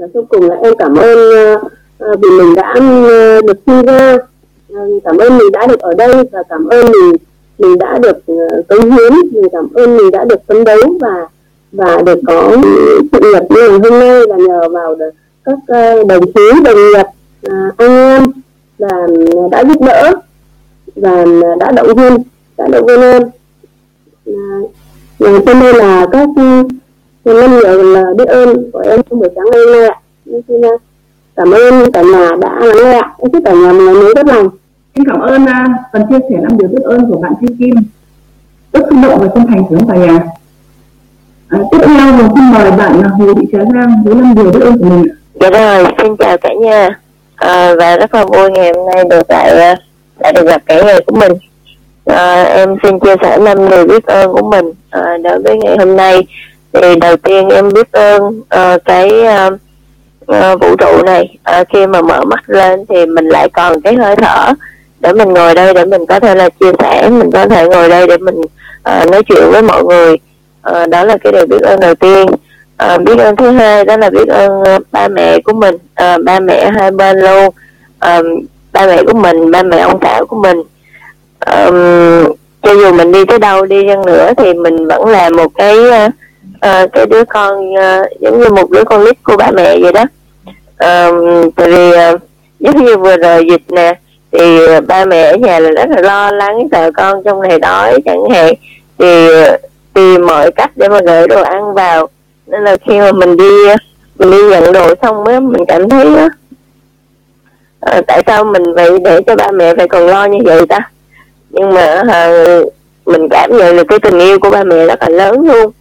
và cuối cùng là em cảm ơn ờ, ờ, vì mình đã ờ, được sinh ra. Cảm ơn mình đã được ở đây và cảm ơn mình mình đã được cống hiến. Mình cảm ơn mình đã được phấn đấu và và được có sự nghiệp như ngày hôm nay là nhờ vào được các đồng chí, đồng nghiệp anh em và đã giúp đỡ và đã động viên, đã động viên em. Cho nên là các năm nhiều là biết ơn của em trong buổi sáng ngày hôm nay ạ. Xin cảm ơn cả nhà đã lắng nghe em chúc cả nhà một ngày mới tốt lành. Xin cảm ơn uh, phần chia sẻ năm điều biết ơn của bạn Thanh Kim. Rất xúc động và chân thành của ông cả nhà. À, tiếp theo mình xin mời bạn Hồ Thị Trà Giang với năm điều biết ơn của mình dạ rồi xin chào cả nhà. À, và rất là vui ngày hôm nay được lại lại được gặp cả nhà của mình. À, em xin chia sẻ năm điều biết ơn của mình à, đối với ngày hôm nay thì đầu tiên em biết ơn uh, cái uh, uh, vũ trụ này. Uh, khi mà mở mắt lên thì mình lại còn cái hơi thở để mình ngồi đây để mình có thể là chia sẻ mình có thể ngồi đây để mình uh, nói chuyện với mọi người. Uh, đó là cái điều biết ơn đầu tiên. Uh, biết ơn thứ hai đó là biết ơn uh, ba mẹ của mình. Uh, ba mẹ hai bên luôn. Uh, ba mẹ của mình ba mẹ ông xã của mình. Um, cho dù mình đi tới đâu đi chăng nữa thì mình vẫn là một cái uh, uh, cái đứa con uh, giống như một đứa con nít của ba mẹ vậy đó. Uh, tại vì uh, giống như vừa rồi dịch nè thì ba mẹ ở nhà là rất là lo lắng sợ con trong này đói chẳng hạn. Thì tìm mọi cách để mà gửi đồ ăn vào. Nên là khi mà mình đi mình đi nhận đồ xong á mình cảm thấy á à, tại sao mình phải để cho ba mẹ phải còn lo như vậy ta? Nhưng mà à, mình cảm nhận được cái tình yêu của ba mẹ rất là lớn luôn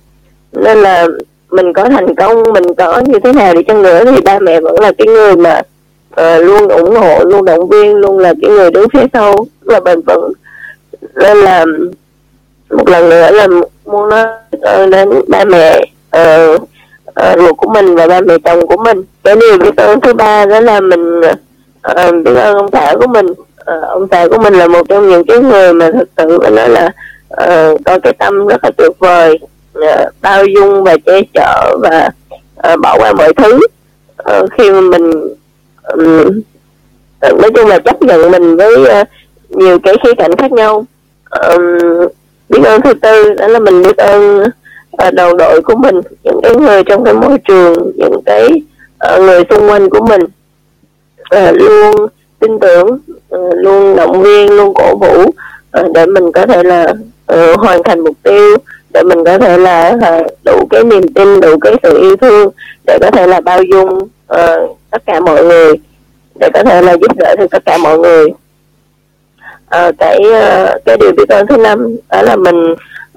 nên là mình có thành công mình có như thế nào đi chăng nữa thì ba mẹ vẫn là cái người mà uh, luôn ủng hộ luôn động viên luôn là cái người đứng phía sau. Rất là bền vững nên là một lần nữa là muốn nói ơn đến ba mẹ uh, uh, ruột của mình và ba mẹ chồng của mình. Cái điều biết ơn thứ ba đó là mình uh, biết ơn ông xã của mình. Uh, ông xã của mình là một trong những cái người mà thực sự mà nói là uh, có cái tâm rất là tuyệt vời. Ờ, bao dung và che chở và uh, bỏ qua mọi thứ. Uh, khi mà mình um, nói chung là chấp nhận mình với uh, nhiều cái khía cạnh khác nhau. Um, biết ơn thứ tư đó là mình biết ơn uh, đội của mình những cái người trong cái môi trường những cái uh, người xung quanh của mình. Uh, luôn tin tưởng uh, luôn động viên luôn cổ vũ uh, để mình có thể là uh, hoàn thành mục tiêu để mình có thể là ờ, đủ cái niềm tin đủ cái sự yêu thương để có thể là bao dung uh, tất cả mọi người để có thể là giúp đỡ được tất cả mọi người. Uh, cái uh, cái điều biết ơn thứ năm đó là mình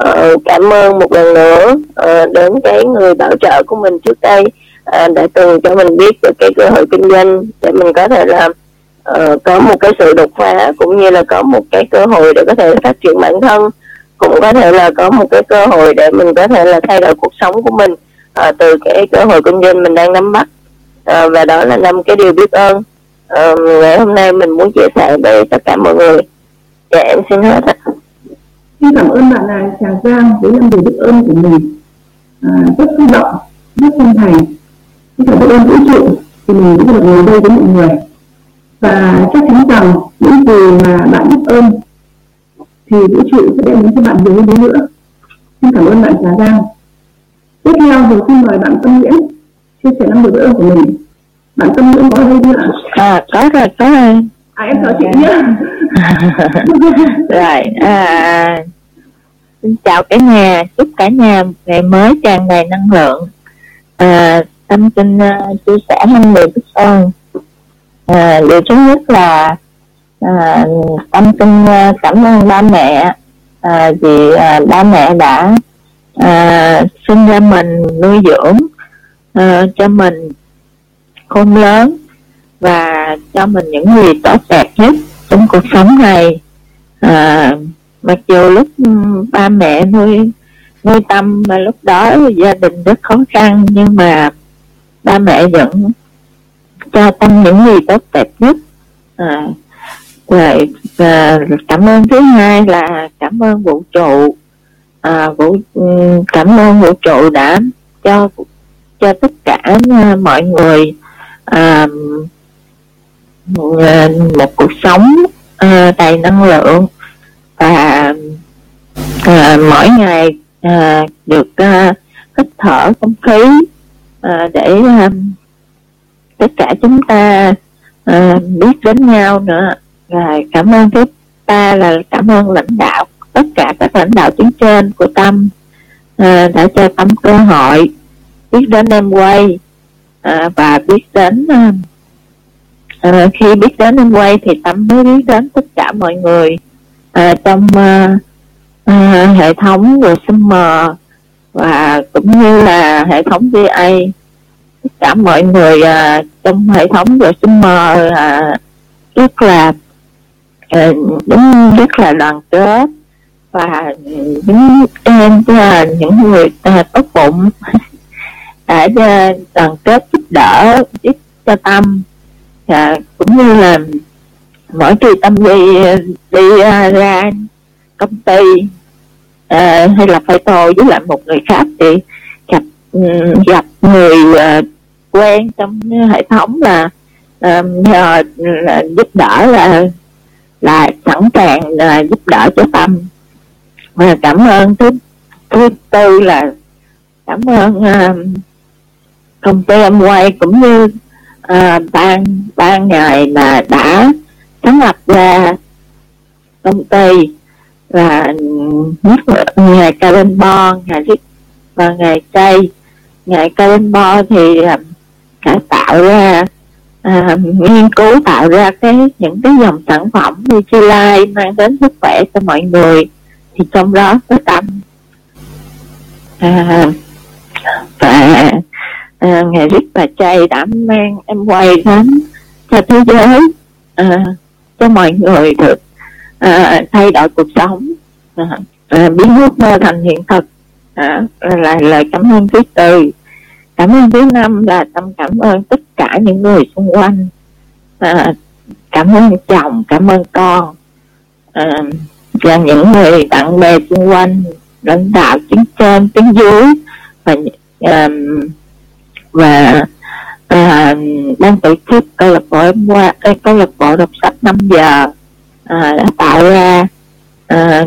uh, cảm ơn một lần nữa uh, đến cái người bảo trợ của mình trước đây uh, đã từng cho mình biết được cái cơ hội kinh doanh để mình có thể là uh, có một cái sự đột phá cũng như là có một cái cơ hội để có thể phát triển bản thân cũng có thể là có một cái cơ hội để mình có thể là thay đổi cuộc sống của mình uh, từ cái cơ hội kinh doanh mình đang nắm bắt. Uh, và đó là năm cái điều biết ơn ờ, uh, ngày hôm nay mình muốn chia sẻ với tất cả mọi người. Dạ em xin hết ạ. Xin cảm ơn bạn là Trà Giang với năm điều biết ơn của mình. À, rất xúc động rất chân thành. Xin cảm ơn vũ trụ thì mình cũng được ngồi đây với mọi người. Và chắc chắn rằng những gì mà bạn biết ơn thì vũ trụ sẽ đem đến cho bạn nhiều hơn nữa. Xin cảm ơn bạn Trà Giang. Tiếp theo thì xin mời bạn Tâm Nguyễn chia sẻ biết ơn của mình. Bạn Tâm Nguyễn có ở đây chưa à có rồi có rồi. À em chào chị nhé rồi à, xin chào cả nhà chúc cả nhà một ngày mới tràn đầy năng lượng. À, tâm xin uh, chia sẻ năm điều biết ơn à, điều thứ nhất là à, tâm xin à, cảm ơn ba mẹ. À, vì à, ba mẹ đã à, sinh ra mình nuôi dưỡng à, cho mình khôn lớn và cho mình những gì tốt đẹp nhất trong cuộc sống này. À, mặc dù lúc ừ, ba mẹ nuôi nuôi tâm mà lúc đó gia đình rất khó khăn nhưng mà ba mẹ vẫn cho tâm những gì tốt đẹp nhất. À, rồi và cảm ơn thứ hai là cảm ơn vũ trụ. À, vũ ừ, cảm ơn vũ trụ đã cho cho tất cả uh, mọi người uh, một cuộc sống uh, đầy năng lượng. Và uh, mỗi ngày uh, được uh, hít thở không khí uh, để uh, tất cả chúng ta uh, biết đến nhau nữa rồi cảm ơn thứ ba là cảm ơn lãnh đạo tất cả các lãnh đạo tuyến trên của tâm à, đã cho tâm cơ hội biết đến em quay à, và biết đến à, khi biết đến em quay thì tâm mới biết đến tất cả mọi người à, trong à, à, hệ thống Summer và cũng như là hệ thống VA tất cả mọi người à, trong hệ thống Summer à, rất là Ờ, đúng rất là đoàn kết và những em là những người à, tốt bụng. Đã à, đoàn kết giúp đỡ giúp cho tâm. Và cũng như là mỗi khi tâm đi đi à, ra công ty à, hay là phải tô với lại một người khác thì gặp ừ, gặp người quen trong hệ thống là nhờ ừ, là giúp đỡ là là sẵn sàng là giúp đỡ cho tâm. Và cảm ơn thứ thứ tư là cảm ơn uh, công ty em quay cũng như uh, ban ban ngày là đã sáng lập ra công ty và nhất là ngày Karen ngày Rick và ngày cây. Ngày carbon thì uh, đã tạo ra à, nghiên cứu tạo ra cái những cái dòng sản phẩm như chi lai mang đến sức khỏe cho mọi người. Thì trong đó có tâm. À, và à, ngày rít và Chay đã mang em quay đến cho thế giới à, cho mọi người được à, thay đổi cuộc sống. À, à, biến ước mơ thành hiện thực. À, là lời cảm ơn thứ tư cảm ơn thứ năm là tâm cảm ơn tất cả những người xung quanh. À, cảm ơn chồng cảm ơn con. À, và những người bạn bè xung quanh lãnh đạo tiếng trên tiếng dưới. Và à, và à, ban tổ chức câu lạc bộ qua à, câu lạc bộ đọc sách 5 giờ à, đã tạo ra à,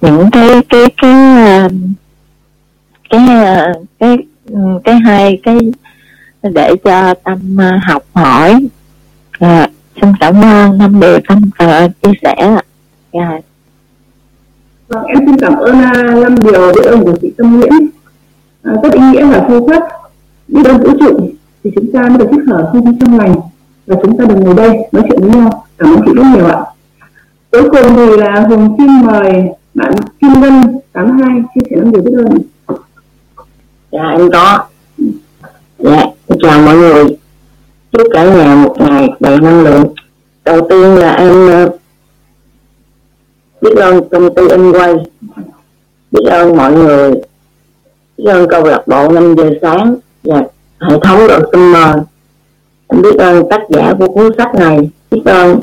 những cái cái cái à, cái à, cái cái Ừ, cái hai cái để cho tâm à, học hỏi. À, xin cảm ơn năm điều tâm uh, chia sẻ yeah. Dạ. Vâng, em xin cảm ơn à, năm điều biết ơn của chị Tâm Nguyễn. À, rất ý nghĩa và sâu sắc. Biết ơn vũ trụ thì chúng ta mới được thích hợp không khí trong lành và chúng ta được ngồi đây nói chuyện với nhau. Cảm ơn chị rất nhiều ạ. Cuối cùng thì là hùng xin mời bạn kim ngân 82 chia sẻ năm điều biết ơn dạ em có. Dạ chào mọi người. Chúc cả nhà một ngày đầy năng lượng. Đầu tiên là em ờ, biết ơn công ty em quay. Biết ơn mọi người. Biết ơn câu lạc bộ 5 giờ sáng và hệ thống đội mờ, em biết ơn tác giả của cuốn sách này. Biết ơn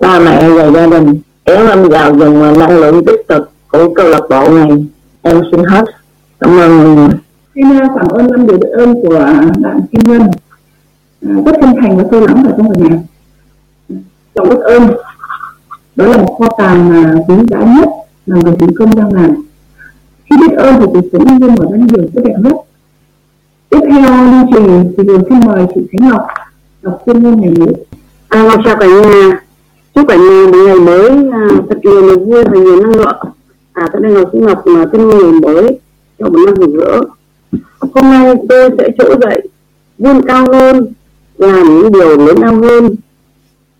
ba mẹ và gia đình. Kéo em vào dùng ờ, năng lượng tích cực của câu lạc bộ này. Em xin hết. Cảm ơn xin à, cảm ơn năm điều biết ơn của bạn kim ngân. À, rất chân thành và sâu lắng ở trong người nhà. Lòng biết ơn đó là một kho tàng mà quý giá nhất mà người chiến công đang làm. Khi biết ơn thì cuộc sống nhân dân mở ra nhiều tốt đẹp nhất. Tiếp theo lưu trình thì đường xin mời chị Khánh Ngọc đọc chuyên môn ngày mới. À, Ngọc chào cả nhà. Chúc cả nhà một ngày mới à, thật nhiều niềm vui và nhiều năng lượng. À tại đây Ngọc xin Ngọc là tên ngày mới cho một năm rực rỡ hôm nay tôi sẽ trỗi dậy, vươn cao hơn làm những điều lớn lao hơn.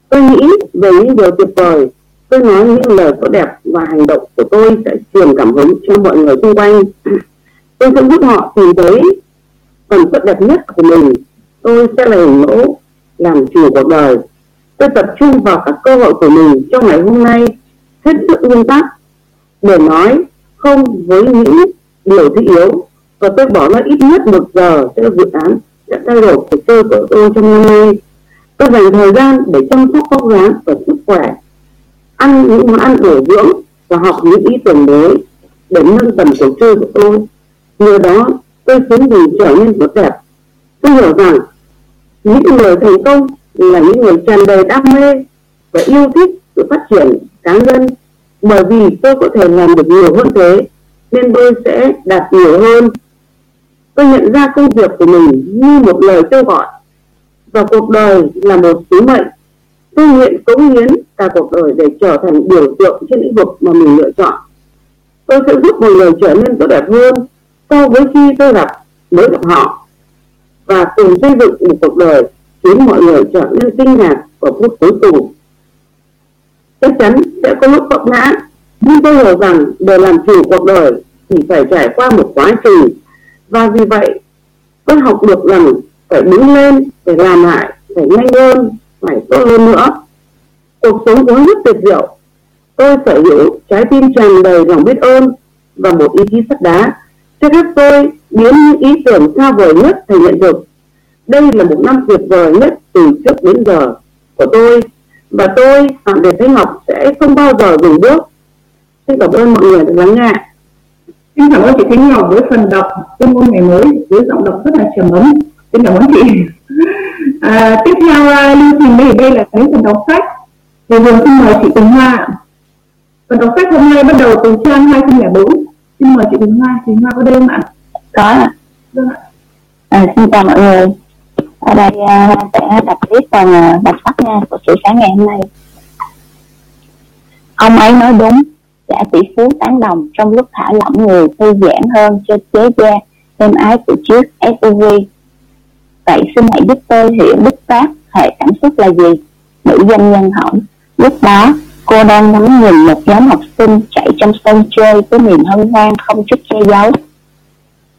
Tôi nghĩ về những điều tuyệt vời. Tôi nói những lời tốt đẹp và hành động của tôi sẽ truyền cảm hứng cho mọi người xung quanh. Tôi sẽ giúp họ tìm thấy phần tốt đẹp nhất của mình. Tôi sẽ là hình mẫu làm chủ cuộc đời. Tôi tập trung vào các cơ hội của mình trong ngày hôm nay, hết sức nguyên tắc để nói không với những điều thiết yếu và tôi bỏ ra ít nhất một giờ cho dự án đã thay đổi cuộc chơi của tôi trong năm nay. Tôi dành thời gian để chăm sóc vóc dáng và sức khỏe, ăn những món ăn bổ dưỡng và học những ý tưởng mới để nâng tầm cuộc chơi của tôi. Nhờ đó, tôi khiến mình trở nên tốt đẹp. Tôi hiểu rằng những người thành công là những người tràn đầy đam mê và yêu thích sự phát triển cá nhân. Bởi vì tôi có thể làm được nhiều hơn thế, nên tôi sẽ đạt nhiều hơn tôi nhận ra công việc của mình như một lời kêu gọi và cuộc đời là một sứ mệnh. Tôi nguyện cống hiến cả cuộc đời để trở thành biểu tượng trên lĩnh vực mà mình lựa chọn. Tôi sẽ giúp mọi người trở nên tốt đẹp hơn so với khi tôi gặp, mới gặp họ và cùng xây dựng một cuộc đời khiến mọi người trở nên kinh ngạc vào phút cuối cùng. Chắc chắn sẽ có lúc vấp ngã, nhưng tôi hiểu rằng để làm chủ cuộc đời thì phải trải qua một quá trình và vì vậy tôi học được rằng phải đứng lên phải làm lại phải nhanh hơn, phải tốt hơn nữa. Cuộc sống vốn rất tuyệt diệu. Tôi sở hữu trái tim tràn đầy lòng biết ơn và một ý chí sắt đá. Cho phép tôi biến những ý tưởng xa vời nhất thành hiện thực. Đây là một năm tuyệt vời nhất từ trước đến giờ của tôi. Và tôi, phạm việt thanh ngọc, sẽ không bao giờ dừng bước. Xin cảm ơn mọi người đã lắng nghe xin cảm ơn chị Thanh Ngọc với phần đọc tuyên ngôn ngày mới với giọng đọc rất là trầm ấm. Xin cảm ơn chị. À, tiếp theo uh, lưu trình đây đây là cái phần đọc sách. Thì vừa xin mời chị Quỳnh Hoa phần đọc sách hôm nay bắt đầu từ trang 204 xin mời chị Quỳnh Hoa chị Hoa có đây không ạ. Có ạ. Vâng ạ. À, xin chào mọi người. Ở đây uh, sẽ đọc tiếp phần uh, đọc sách nha của buổi sáng ngày hôm nay. Ông ấy nói đúng gã tỷ phú tán đồng trong lúc thả lỏng người, thư giãn hơn, cho chế gia êm ái của chiếc SUV vậy xin hãy giúp tôi hiểu bứt phát hệ cảm xúc là gì. Nữ doanh nhân hỏi. Lúc đó, cô đang ngắm nhìn một nhóm học sinh chạy trong sân chơi với niềm hân hoan không chút che giấu.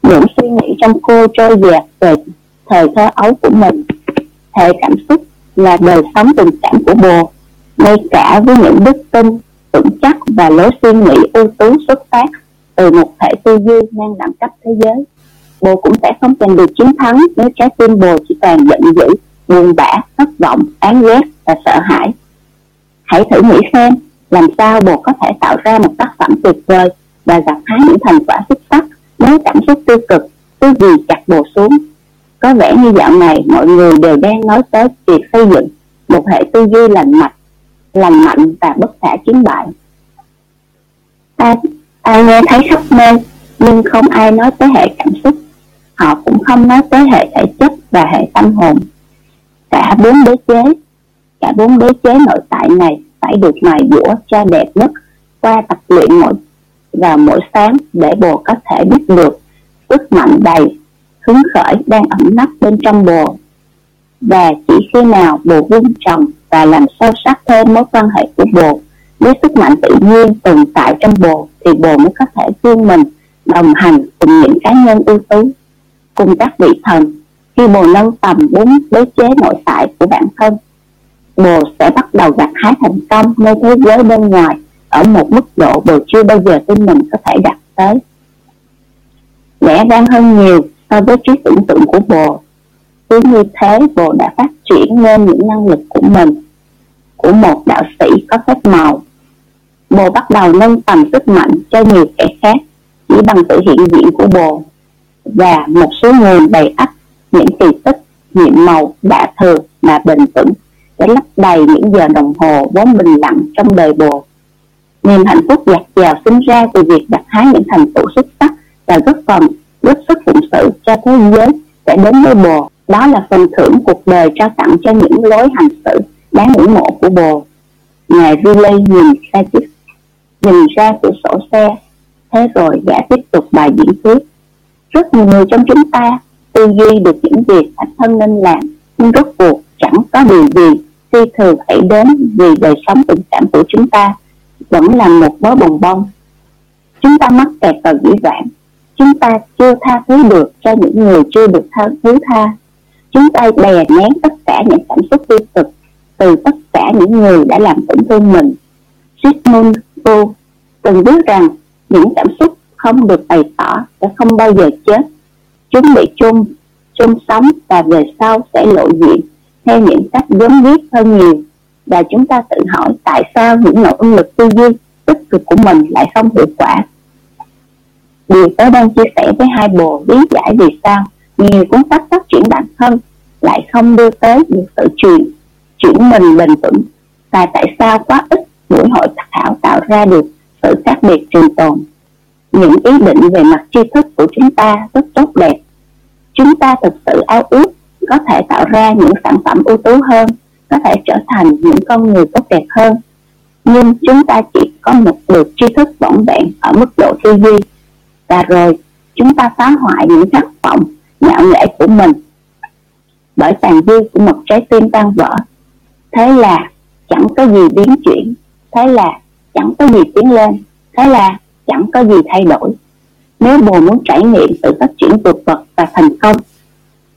Những suy nghĩ trong cô trôi dạt về thời thơ ấu của mình. Hệ cảm xúc là đời sống tình cảm của bồ, ngay cả với những đức tin vững chắc và lối suy nghĩ ưu tú xuất phát từ một thể tư duy ngang đẳng cấp thế giới. Bồ cũng sẽ không giành được chiến thắng nếu trái tim bồ chỉ toàn giận dữ, buồn bã, thất vọng, án ghét và sợ hãi. Hãy thử nghĩ xem, làm sao bồ có thể tạo ra một tác phẩm tuyệt vời và gặt hái những thành quả xuất sắc nếu cảm xúc tiêu cực cứ gì chặt bồ xuống. Có vẻ như dạo này mọi người đều đang nói tới việc xây dựng một hệ tư duy lành mạnh lành mạnh và bất khả chiến bại. Ta, ta nghe thấy khắp nơi nhưng không ai nói tới hệ cảm xúc. Họ cũng không nói tới hệ thể chất và hệ tâm hồn. Cả bốn đế chế cả bốn đế chế nội tại này phải được mài dũa cho đẹp nhất qua tập luyện mỗi vào mỗi sáng để bồ có thể biết được sức mạnh đầy hứng khởi đang ẩn nấp bên trong bồ. Và chỉ khi nào bồ vun trồng và làm sâu sắc thêm mối quan hệ của bồ. Nếu sức mạnh tự nhiên tồn tại trong bồ thì bồ mới có thể vươn mình, đồng hành cùng những cá nhân ưu tú. Cùng các vị thần, khi bồ nâng tầm bốn đế chế nội tại của bản thân, bồ sẽ bắt đầu gặt hái thành công nơi thế giới bên ngoài ở một mức độ bồ chưa bao giờ tin mình có thể đạt tới. Lẽ đang hơn nhiều so với trí tưởng tượng của bồ cứ như thế bồ đã phát triển nên những năng lực của mình, của một đạo sĩ có phép màu. Bồ bắt đầu nâng tầm sức mạnh cho nhiều kẻ khác chỉ bằng sự hiện diện của bồ và một số người đầy ắp, những kỳ tích, nhiệm màu đã thừa mà bình tĩnh để lấp đầy những giờ đồng hồ vốn bình lặng trong đời bồ. Niềm hạnh phúc dạt dào sinh ra từ việc đặt hái những thành tựu xuất sắc và góp phần góp sức phụng sự cho thế giới sẽ đến với bồ đó là phần thưởng cuộc đời trao tặng cho những lối hành xử đáng ngưỡng mộ của bồ. Ngài Riley nhìn ra chiếc nhìn ra cửa sổ xe. Thế rồi gã tiếp tục bài diễn thuyết. Rất nhiều người trong chúng ta tư duy được những việc bản thân nên làm, nhưng rốt cuộc chẳng có điều gì khi thường hãy đến vì đời sống tình cảm của chúng ta vẫn là một mớ bồng bông. Chúng ta mắc kẹt vào dĩ vãng. Chúng ta chưa tha thứ được cho những người chưa được tha thứ tha chúng ta đè nén tất cả những cảm xúc tiêu cực từ tất cả những người đã làm tổn thương mình. Sigmund Freud từng biết rằng những cảm xúc không được bày tỏ sẽ không bao giờ chết. Chúng bị chung chung sống và về sau sẽ lộ diện theo những cách giống viết hơn nhiều. Và chúng ta tự hỏi tại sao những nỗ lực tư duy tích cực của mình lại không hiệu quả. Điều tôi đang chia sẻ với hai bồ lý giải vì sao nhiều cuốn sách chuyển triển bản thân, lại không đưa tới được sự truyền chuyển mình bền vững. Và tại sao quá ít buổi hội thảo tạo ra được sự khác biệt trường tồn? Những ý định về mặt tri thức của chúng ta rất tốt đẹp. Chúng ta thực sự ao ước có thể tạo ra những sản phẩm ưu tú hơn, có thể trở thành những con người tốt đẹp hơn. Nhưng chúng ta chỉ có một được tri thức vỏn vẹn ở mức độ tư duy. Và rồi, chúng ta phá hoại những khát vọng ngạo nghễ của mình. Bởi tàn dư của một trái tim tan vỡ. Thế là chẳng có gì biến chuyển. Thế là chẳng có gì tiến lên. Thế là chẳng có gì thay đổi. Nếu bồ muốn trải nghiệm sự phát triển vượt bậc và thành công,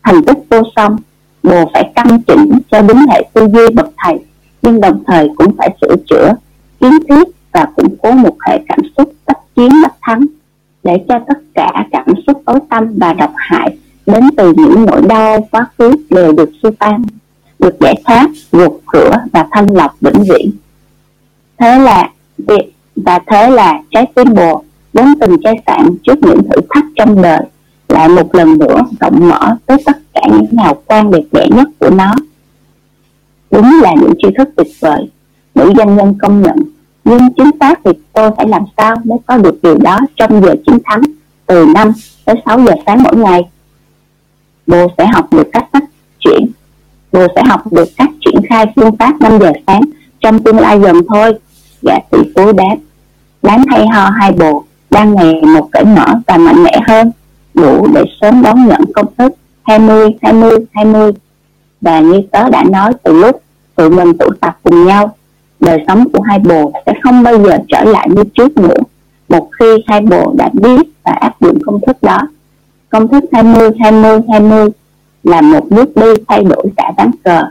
thành tích vô song, bồ phải căn chỉnh cho đúng hệ tư duy bậc thầy, nhưng đồng thời cũng phải sửa chữa, kiến thiết và củng cố một hệ cảm xúc tách chiến đắc thắng để cho tất cả cảm xúc tối tâm và độc hại đến từ những nỗi đau quá khứ đều được xua tan, được giải thoát, gột rửa và thanh lọc vĩnh viễn. Thế là việc và thế là trái tim bồ, vốn từng chai sạn trước những thử thách trong đời, lại một lần nữa rộng mở tới tất cả những hào quang đẹp đẽ nhất của nó. Đúng là những tri thức tuyệt vời, nữ doanh nhân công nhận, nhưng chính xác thì tôi phải làm sao mới có được điều đó trong giờ chiến thắng từ 5 tới 6 giờ sáng mỗi ngày? Bồ sẽ học được cách phát triển. Bồ sẽ học được cách triển khai phương pháp 5 giờ sáng trong tương lai gần thôi. Gã tỷ phú đáp Đám hay ho hai bồ đang ngày một cởi mở và mạnh mẽ hơn. Đủ để sớm đón nhận công thức 20 20 20 và như tớ đã nói từ lúc tụi mình tụ tập cùng nhau, đời sống của hai bồ sẽ không bao giờ trở lại như trước nữa. Một khi hai bồ đã biết và áp dụng công thức đó công thức 20 20 20 là một bước đi thay đổi cả ván cờ.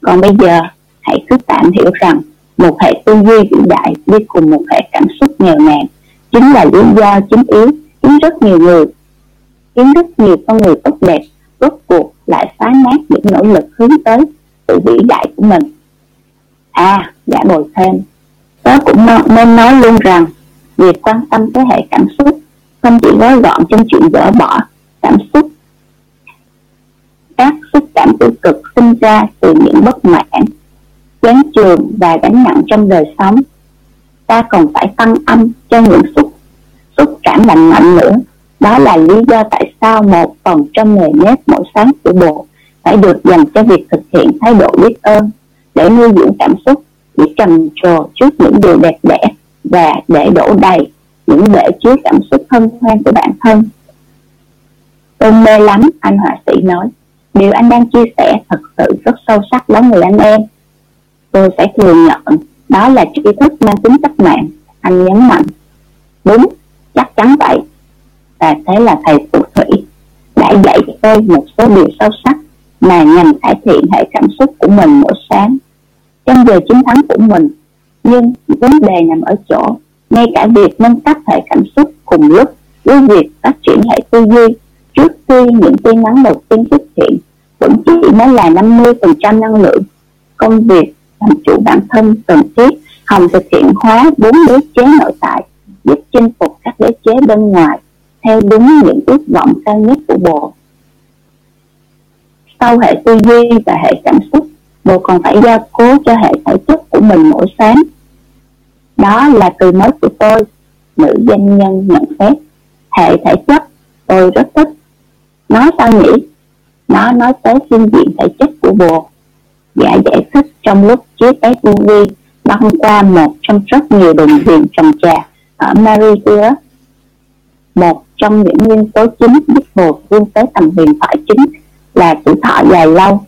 Còn bây giờ, hãy cứ tạm hiểu rằng một hệ tư duy vĩ đại đi cùng một hệ cảm xúc nghèo nàn chính là lý do chính yếu khiến rất nhiều người, khiến rất nhiều con người tốt đẹp rốt cuộc lại phá nát những nỗ lực hướng tới sự vĩ đại của mình. À đã bồi thêm, tớ cũng nên nói luôn rằng việc quan tâm tới hệ cảm xúc không chỉ gói gọn trong chuyện dỡ bỏ cảm xúc các xúc cảm tiêu cực sinh ra từ những bất mãn, chán trường và gánh nặng trong đời sống. Ta còn phải tăng âm cho những xúc xúc cảm lành mạnh nữa. Đó là lý do tại sao một phần trong nghề nếp mỗi sáng của bộ phải được dành cho việc thực hiện thái độ biết ơn để nuôi dưỡng cảm xúc để trầm trồ trước những điều đẹp đẽ và để đổ đầy những bể chứa cảm xúc hân hoan của bản thân. Tôi mê lắm, anh họa sĩ nói. Điều anh đang chia sẻ thật sự rất sâu sắc đó người anh em. Tôi sẽ thừa nhận, đó là tri thức mang tính cách mạng, anh nhấn mạnh. Đúng, chắc chắn vậy. Và thế là thầy phù thủy đã dạy tôi một số điều sâu sắc mà nhằm cải thiện hệ cảm xúc của mình mỗi sáng. Trong giờ chiến thắng của mình, nhưng vấn đề nằm ở chỗ ngay cả việc nâng cấp hệ cảm xúc cùng lúc, với việc phát triển hệ tư duy, trước khi những tia nắng đầu tiên xuất hiện vẫn chỉ mới là 50% năng lượng. Công việc làm chủ bản thân cần thiết hồng thực hiện hóa bốn đế chế nội tại, giúp chinh phục các đế chế bên ngoài, theo đúng những ước vọng cao nhất của bộ. Sau hệ tư duy và hệ cảm xúc, bộ còn phải gia cố cho hệ thể chất của mình mỗi sáng đó là từ mới của tôi. Nữ doanh nhân nhận xét. Hệ thể chất, tôi rất thích. Nói sao nhỉ? Nó nói tới phương diện thể chất của bồ. Giả giải thích trong lúc chiếc SUV băng qua một trong rất nhiều đồng tiền trồng trà ở Mauritius một trong những nguyên tố chính giúp bồ vươn tới tầm huyền thoại chính là tuổi thọ dài lâu.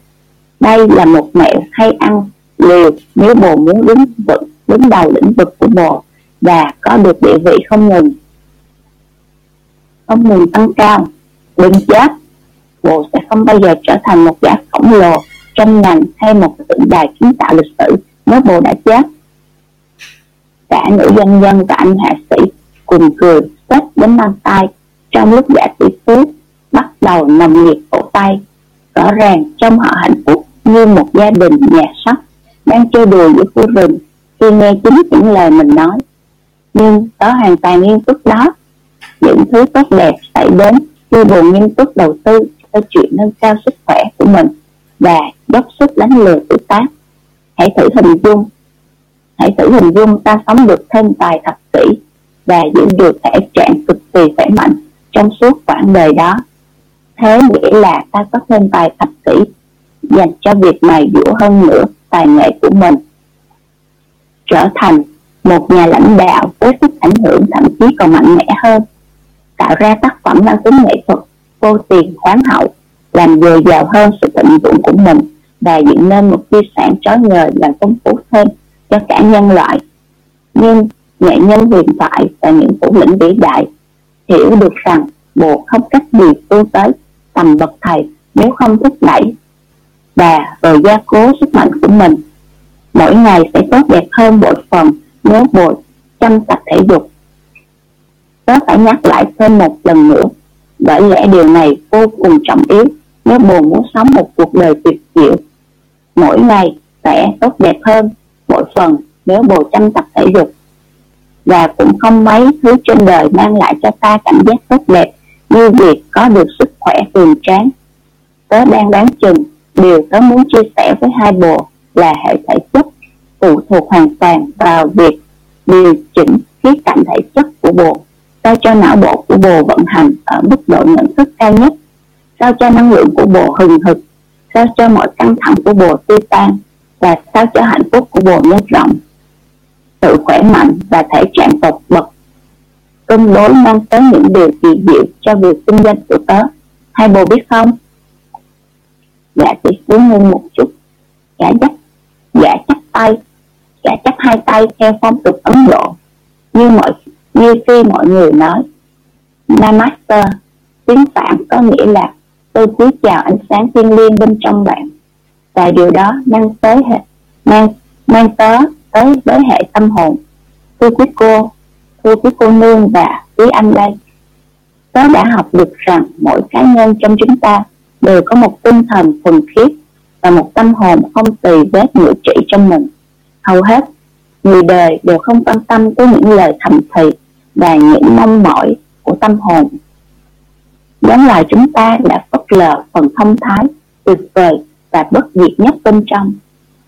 Đây là một mẹo hay ăn liều nếu bồ muốn đứng vững đứng đầu lĩnh vực của Bộ và có được địa vị không ngừng. Không ngừng tăng cao đừng chết Bộ sẽ không bao giờ trở thành một giả khổng lồ trong ngành hay một tượng đài kiến tạo lịch sử nếu Bộ đã chết cả nữ doanh nhân và anh hạ sĩ cùng cười xếp đến mang tay trong lúc giả tỷ phú bắt đầu nồng nhiệt cổ tay. Rõ ràng trong họ hạnh phúc như một gia đình nhà sắc đang chơi đùa giữa khu rừng khi nghe chính những lời mình nói nhưng có hoàn toàn nghiêm túc đó những thứ tốt đẹp xảy đến khi buồn nghiêm túc đầu tư cho chuyện nâng cao sức khỏe của mình và dốc sức đánh lừa tuổi tác. Hãy thử hình dung, hãy thử hình dung ta sống được thêm vài thập kỷ và giữ được thể trạng cực kỳ khỏe mạnh trong suốt quãng đời đó. Thế nghĩa là ta có thêm vài thập kỷ dành cho việc mài dũa hơn nữa tài nghệ của mình. Trở thành một nhà lãnh đạo với sức ảnh hưởng thậm chí còn mạnh mẽ hơn, tạo ra tác phẩm mang tính nghệ thuật vô tiền khoáng hậu, làm dồi dào hơn sự tận dụng của mình và dựng nên một di sản trói ngời làm phong phú thêm cho cả nhân loại. Nhưng nghệ nhân huyền thoại và những thủ lĩnh vĩ đại hiểu được rằng bộ không cách gì tu tới tầm bậc thầy nếu không thúc đẩy và rồi gia cố sức mạnh của mình mỗi ngày sẽ tốt đẹp hơn bội phần, nếu bồi chăm tập thể dục. Tớ phải nhắc lại thêm một lần nữa, bởi lẽ điều này vô cùng trọng yếu. Nếu bồ muốn sống một cuộc đời tuyệt diệu, mỗi ngày sẽ tốt đẹp hơn mỗi phần nếu bồ chăm tập thể dục. Và cũng không mấy thứ trên đời mang lại cho ta cảm giác tốt đẹp như việc có được sức khỏe cường tráng. Tớ đang đáng chừng điều tớ muốn chia sẻ với hai bồ là hệ thể chất phụ thuộc hoàn toàn vào việc điều chỉnh khía cạnh thể chất của bồ, sao cho não bộ của bồ vận hành ở mức độ nhận thức cao nhất, sao cho năng lượng của bồ hừng hực, sao cho mọi căng thẳng của bồ tiêu tan, và sao cho hạnh phúc của bồ nhân rộng, sự khỏe mạnh và thể trạng tột bậc. Cân đối mang tới những điều kỳ diệu cho việc kinh doanh của tớ. Hai bồ biết không? Dạ chỉ cứ ngưng một chút. Dạ dắt gã chắp tay. Gã chắp hai tay theo phong tục ấn độ. Như mọi, như khi mọi người nói namaste tiếng phạn có nghĩa là tôi cúi chào ánh sáng thiên liêng bên trong bạn. Và điều đó mang tới hệ, mang mang tới tới với hệ tâm hồn. Thưa quý cô, thưa quý cô nương và quý anh đây, tớ đã học được rằng mỗi cá nhân trong chúng ta đều có một tinh thần thuần khiết và một tâm hồn không tùy vết ngữ trị trong mình. Hầu hết người đời đều không quan tâm tới những lời thầm thì và những mong mỏi của tâm hồn. Giống loài chúng ta đã phớt lờ phần thông thái, tuyệt vời và bất diệt nhất bên trong.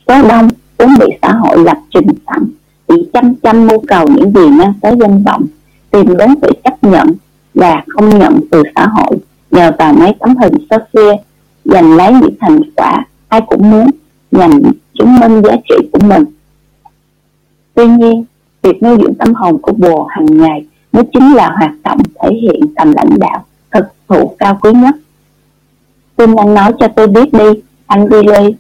Số đông, vốn bị xã hội lập trình sẵn chỉ chăm chăm mưu cầu những gì mang tới danh vọng, tìm đến sự chấp nhận và không nhận từ xã hội nhờ vào mấy tấm hình sơ kia giành lấy những thành quả ai cũng muốn nhằm chứng minh giá trị của mình. Tuy nhiên, việc nuôi dưỡng tâm hồn của bồ hàng ngày mới chính là hoạt động thể hiện tầm lãnh đạo thực thụ cao quý nhất. Xin anh nói cho tôi biết đi, anh Billy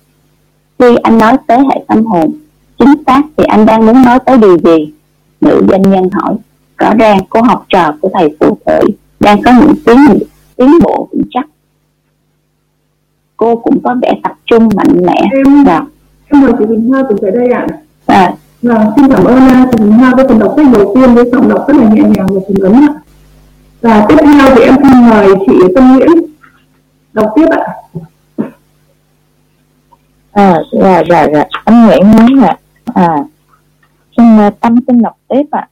khi anh nói tới hệ tâm hồn, chính xác thì anh đang muốn nói tới điều gì? Nữ doanh nhân hỏi. Rõ ràng cô học trò của thầy phù thủy đang có những tiến tiến bộ vững chắc cô cũng có vẻ tập trung mạnh mẽ. Em và em mời chị Bình Hoa cùng tới đây ạ. À. vâng xin cảm ơn chị Bình Hoa với phần đọc sách đầu tiên với giọng đọc rất là nhẹ nhàng và trầm ấm ạ. Và tiếp theo thì em xin mời chị Tâm Nguyễn đọc tiếp ạ. À dạ dạ dạ. Anh Nguyễn nói là à xin tâm xin đọc tiếp ạ.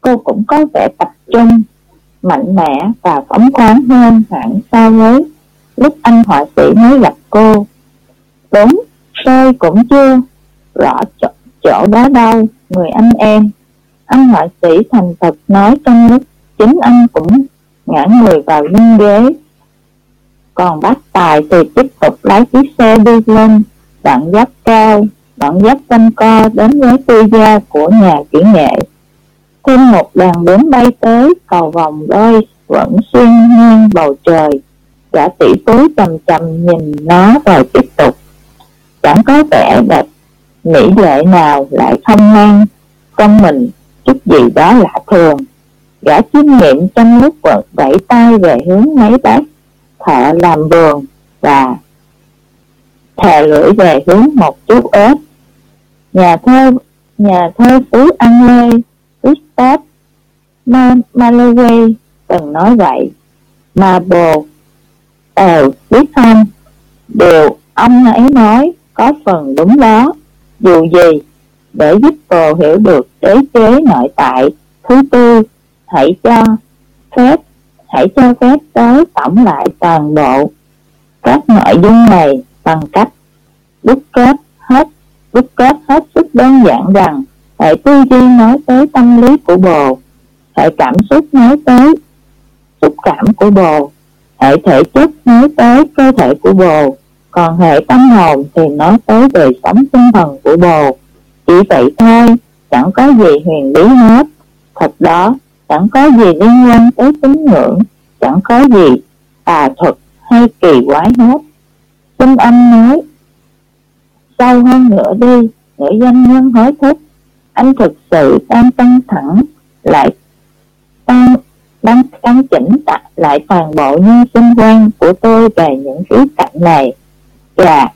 Cô cũng có vẻ tập trung mạnh mẽ và phóng khoáng hơn hẳn so với lúc anh họa sĩ mới gặp cô. Đúng tôi cũng chưa. Rõ chỗ, chỗ đó đâu người anh em. Anh họa sĩ thành thật nói trong lúc chính anh cũng ngã người vào lưng ghế. Còn bác tài thì tiếp tục lái chiếc xe đi lên. Đoạn giáp cao đoạn giáp quanh co đến với tư gia của nhà kỹ nghệ. Thêm một đoàn bướm bay tới cầu vòng đôi vẫn xuyên ngang bầu trời gã tỷ phú chầm chầm nhìn nó rồi tiếp tục. Chẳng có vẻ đẹp, mỹ lệ nào lại không mang trong mình, chút gì đó lạ thường. Gã chiêm nghiệm trong lúc quật vẫy tay về hướng mấy bác thợ làm vườn và thè lưỡi về hướng một chút ớt nhà thơ nhà thơ phú an lê, Gustav Malloy từng nói vậy. Mà bồ ờ biết không? Điều ông ấy nói có phần đúng đó. Dù gì, để giúp cô hiểu được đế chế nội tại, thứ tư, hãy cho phép, hãy cho phép tới tổng lại toàn bộ các nội dung này bằng cách đúc kết hết, đúc kết hết sức đơn giản rằng hệ tư duy nói tới tâm lý của bồ, hệ cảm xúc nói tới xúc cảm của bồ hệ thể chất nói tới cơ thể của bồ. Còn hệ tâm hồn thì nói tới đời sống tinh thần của bồ. Chỉ vậy thôi chẳng có gì huyền bí hết. Thật đó chẳng có gì liên quan tới tín ngưỡng chẳng có gì tà thuật hay kỳ quái hết. Kinh âm nói Sâu hơn nữa đi Nữ doanh nhân hối thúc Anh thực sự đang căng thẳng Lại đang, đang cắn chỉnh lại toàn bộ nhân sinh quan của tôi về những khía cạnh này. Và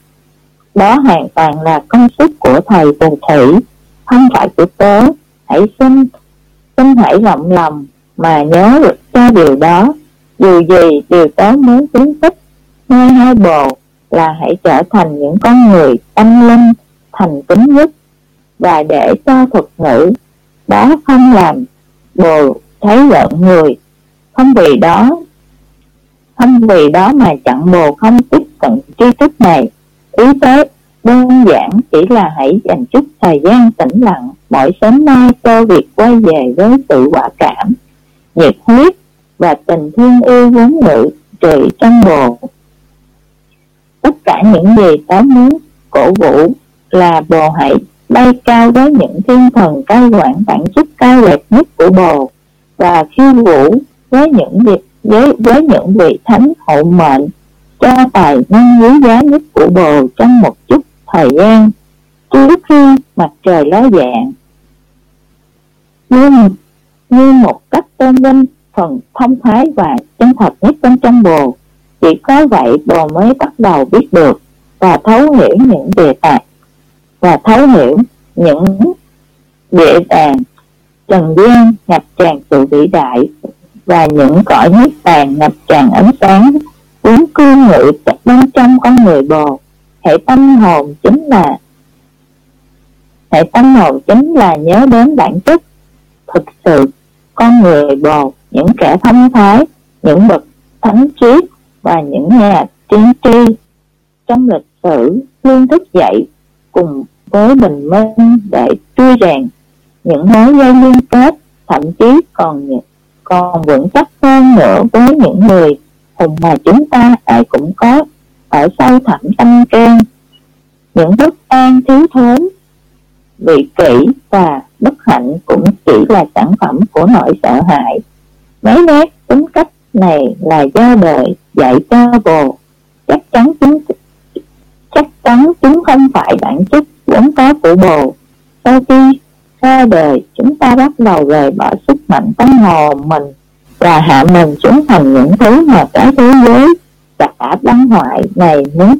đó hoàn toàn là công sức của thầy phù thủy. Không phải của tớ. Hãy xin Xin hãy rộng lòng Mà nhớ được cho điều đó. Dù gì, điều tớ muốn khuyến khích Ngay hai bồ là hãy trở thành những con người tâm linh thành kính nhất và để cho thuật ngữ đó không làm bồ thấy giận người, không vì đó, không vì đó mà chặn bồ không tiếp cận tri thức này. Ý tế đơn giản chỉ là hãy dành chút thời gian tĩnh lặng, mỗi sớm mai cho việc quay về với sự quả cảm, nhiệt huyết và tình thương yêu vốn ngự trị trong bồ. Tất cả những gì tớ muốn, cổ vũ, là bồ hãy bay cao với những thiên thần cai quản bản chất cao đẹp nhất của bồ và khiêu vũ với những việc với với những vị thánh hộ mệnh cho tài năng quý giá nhất của bồ trong một chút thời gian, trước khi mặt trời ló dạng. Nhưng, như một cách tôn vinh phần thông thái và chân thật nhất bên trong bồ, chỉ có vậy bồ mới bắt đầu biết được và thấu hiểu những đề tài và thấu hiểu những địa đàn trần gian ngập tràn sự vĩ đại và những cõi niết bàn, ngập tràn ánh sáng. Cuốn cư ngự bên trong con người bồ, hệ tâm hồn chính là. Hệ tâm hồn chính là nhớ đến bản chất. Thực sự, con người bồ, những kẻ thông thái, những bậc thánh triết và những nhà tiên tri. Trong lịch sử luôn thức dậy cùng với bình minh để tươi rèn những mối dây liên kết thậm chí còn còn vững chắc hơn nữa với những người hùng mà chúng ta ai cũng có ở sâu thẳm tâm can. Những bất an thiếu thốn, vị kỷ và bất hạnh cũng chỉ là sản phẩm của nỗi sợ hãi. Mấy nét tính cách này là do đời dạy cho bồ. Chắc chắn chúng chắc chắn chúng không phải bản chất vốn có của bồ. Sau khi ra đời, chúng ta bắt đầu rời bỏ sức mạnh tâm hồn mình và hạ mình xuống thành những thứ mà cái thế giới và cả băng hoại này muốn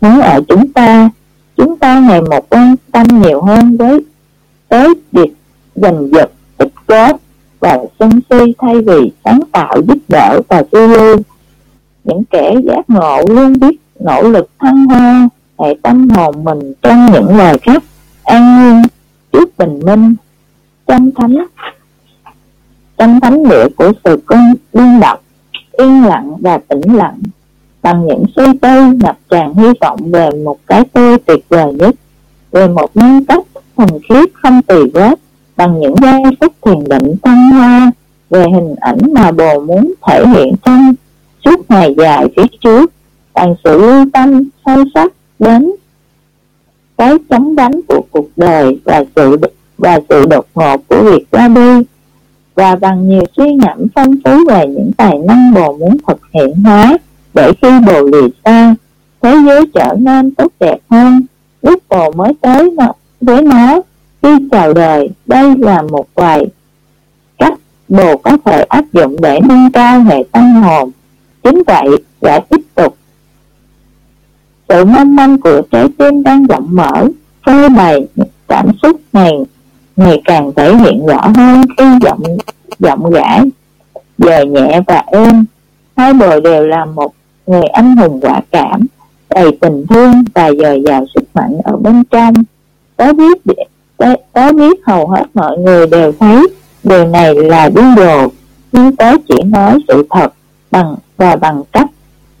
muốn ở chúng ta. Chúng ta ngày một quan tâm nhiều hơn với tới việc giành giật, tích góp và sân si thay vì sáng tạo giúp đỡ và tư lưu. Những kẻ giác ngộ luôn biết nỗ lực thăng hoa hệ tâm hồn mình trong những lời khác an nhiên trước bình minh, trong thánh trong thánh địa của sự cung liên độc yên lặng và tĩnh lặng, bằng những suy tư, ngập tràn hy vọng về một cái tôi tuyệt vời nhất, về một nhân cách thuần khiết không tùy vết, bằng những giây phút thiền định thăng hoa, về hình ảnh mà bồ muốn thể hiện trong suốt ngày dài phía trước, bằng sự lưu tâm sâu sắc đến cái chống đánh của cuộc đời và sự và sự đột ngột của việc ra đi. Và bằng nhiều suy ngẫm phong phú về những tài năng bồ muốn thực hiện hóa để khi bồ lìa xa thế giới trở nên tốt đẹp hơn. Lúc bồ mới tới nó, với nó khi chào đời đây là một vài cách bồ có thể áp dụng để nâng cao hệ tâm hồn. Chính vậy đã tiếp tục sự mong manh của trái tim đang rộng mở, phơi bày cảm xúc này, ngày càng thể hiện rõ hơn khi giọng giọng gã dời nhẹ và êm. Hai bồi đều là một người anh hùng quả cảm, đầy tình thương và dồi dào sức mạnh ở bên trong. Có biết có biết hầu hết mọi người đều thấy điều này là điên đồ, nhưng tớ chỉ nói sự thật bằng, và bằng cách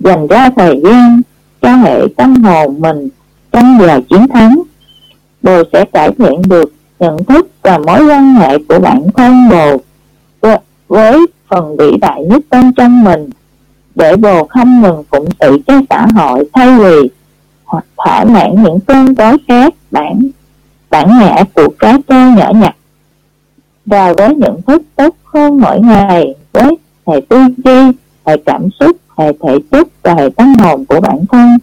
dành ra thời gian cho hệ tâm hồn mình trong giờ chiến thắng. Bồ sẽ cải thiện được nhận thức và mối quan hệ của bản thân bồ với phần vĩ đại nhất bên trong mình, để bồ không ngừng phụng sự cho xã hội thay vì hoặc thỏa mãn những cơn đói khác bản bản ngã của cá trâu nhỏ nhặt. Và với nhận thức tốt hơn mỗi ngày, với hệ tư duy hệ cảm xúc hệ thể chất và hệ tâm hồn của bản thân.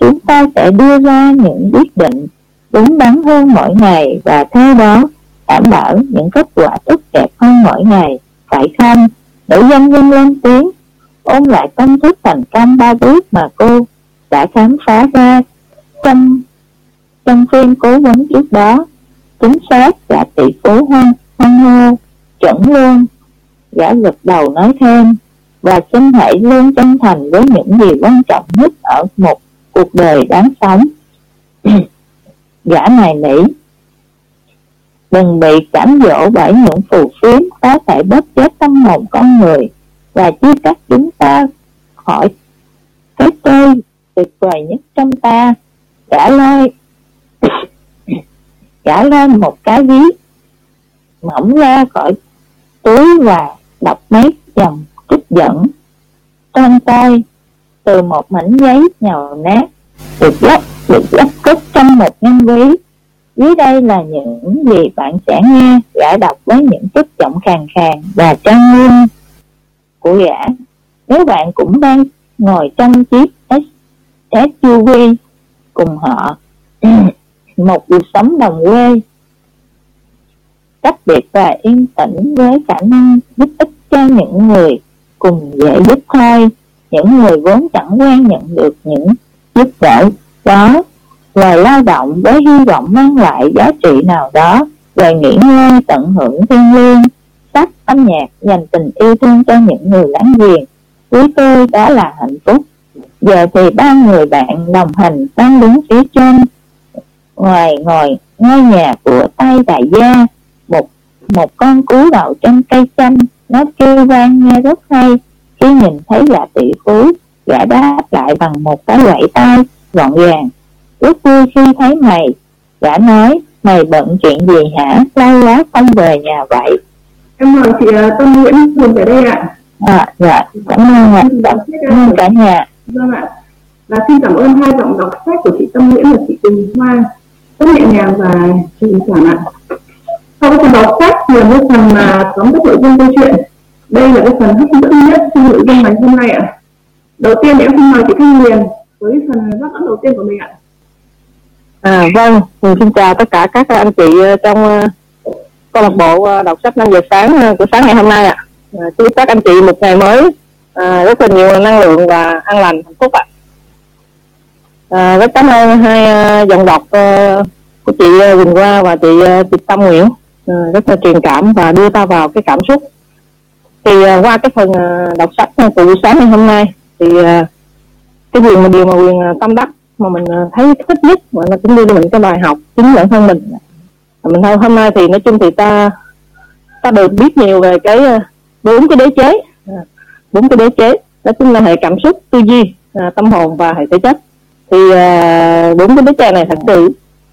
Chúng ta sẽ đưa ra những quyết định đúng đắn hơn mỗi ngày và theo đó đảm bảo những kết quả tốt đẹp hơn mỗi ngày. Phải không? Nữ doanh nhân lên tiếng, ôn lại công thức thành công ba bước mà cô đã khám phá ra trong trong phim cố vấn trước đó. Chính xác là tỷ phú hoang hoang hô, chuẩn luôn. Gã gật đầu nói thêm và xin hãy luôn chân thành với những gì quan trọng nhất ở một cuộc đời đáng sống. Gã này nỉ đừng bị cảm dỗ bởi những phù phiếm có thể bóp chết tâm hồn con người và chia cắt chúng ta khỏi cái tôi tuyệt vời nhất trong ta. Gã lôi, gã lên một cái ví mỏng ra khỏi túi và đọc mấy dòng dẫn trong tay từ một mảnh giấy nhàu nát được lắp được lắp cất trong một ngăn ví. Dưới đây là những gì bạn sẽ nghe gã đọc với những chất giọng khàn khàn và trang nghiêm của gã. Nếu bạn cũng đang ngồi trong chiếc SUV cùng họ, một cuộc sống đồng quê cách biệt và yên tĩnh với khả năng giúp ích cho những người cùng dễ giúp thôi. Những người vốn chẳng quen nhận được những giúp đỡ đó. Lời lao động với hy vọng mang lại giá trị nào đó. Về nghỉ ngơi tận hưởng thiên nhiên sách, âm nhạc dành tình yêu thương cho những người láng giềng. Với tôi đó là hạnh phúc. Giờ thì ba người bạn đồng hành đang đứng phía trên. Ngoài ngồi, ngôi nhà của tay đại gia. Một một con cú đậu trên cây chanh nó kêu vang nghe rất hay. Khi nhìn thấy gã tỷ phú gã đáp lại bằng một cái gãy tay gọn gàng. Rất vui khi thấy mày gã nói mày bận chuyện gì hả? Lâu quá không về nhà vậy. Em mời chị ờ, Tâm Nguyễn cùng về đây ạ. À dạ cảm ơn ạ. Cảm ơn cả nhà. vâng ạ. Và xin cảm ơn hai giọng đọc sách của chị Tâm Nguyễn và chị Quỳnh Hoa. Rất nhẹ nhàng và truyền cảm ạ sau phần đọc sách là cái phần mà tóm tắt nội dung câu chuyện đây là cái phần hấp dẫn nhất trong nội dung ngày hôm nay ạ đầu tiên em xin mời chị Thanh Huyền với phần rất dẫn đầu tiên của mình ạ À vâng, xin chào tất cả các anh chị à, trong à, câu lạc bộ à, đọc sách 5 giờ sáng của sáng ngày hôm nay ạ. À. chúc các anh chị một ngày mới rất là nhiều năng lượng và an lành hạnh phúc ạ. À, rất cảm ơn hai dòng đọc của chị Quỳnh Hoa và chị chị Tâm Nguyễn Ừ, rất là truyền cảm và đưa ta vào cái cảm xúc. Thì à, qua cái phần à, đọc sách của buổi sáng ngày hôm nay, thì à, cái điều mà điều mà quyền tâm đắc mà mình thấy thích nhất mà nó cũng đưa cho mình cái bài học chính bản thân mình. Mình thôi hôm nay thì nói chung thì ta ta được biết nhiều về cái bốn cái đế chế. Bốn cái đế chế, đó chính là hệ cảm xúc, tư duy tâm hồn và hệ thể chất. Thì bốn cái đế chế này thật sự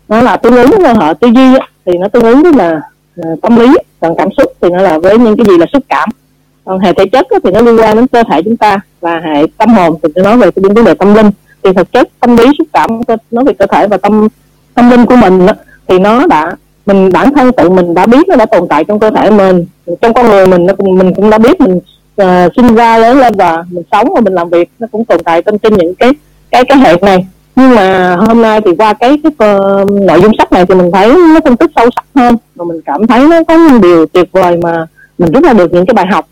nó là tương ứng với họ tư duy thì nó tương ứng với là Ờ, tâm lý còn cảm xúc thì nó là với những cái gì là xúc cảm. Còn hệ thể chất thì nó liên quan đến cơ thể chúng ta và hệ tâm hồn thì nó nói về cái vấn đề tâm linh. Thì thực chất tâm lý xúc cảm nói về cơ thể và tâm tâm linh của mình thì nó đã mình bản thân tự mình đã biết nó đã tồn tại trong cơ thể mình. Trong con người mình nó cũng mình cũng đã biết mình uh, sinh ra lớn lên và mình sống và mình làm việc nó cũng tồn tại trong trên những cái cái cái hệ này nhưng mà hôm nay thì qua cái cái uh, nội dung sách này thì mình thấy nó phân tích sâu sắc hơn. Và mình cảm thấy nó có những điều tuyệt vời mà mình rút ra được những cái bài học.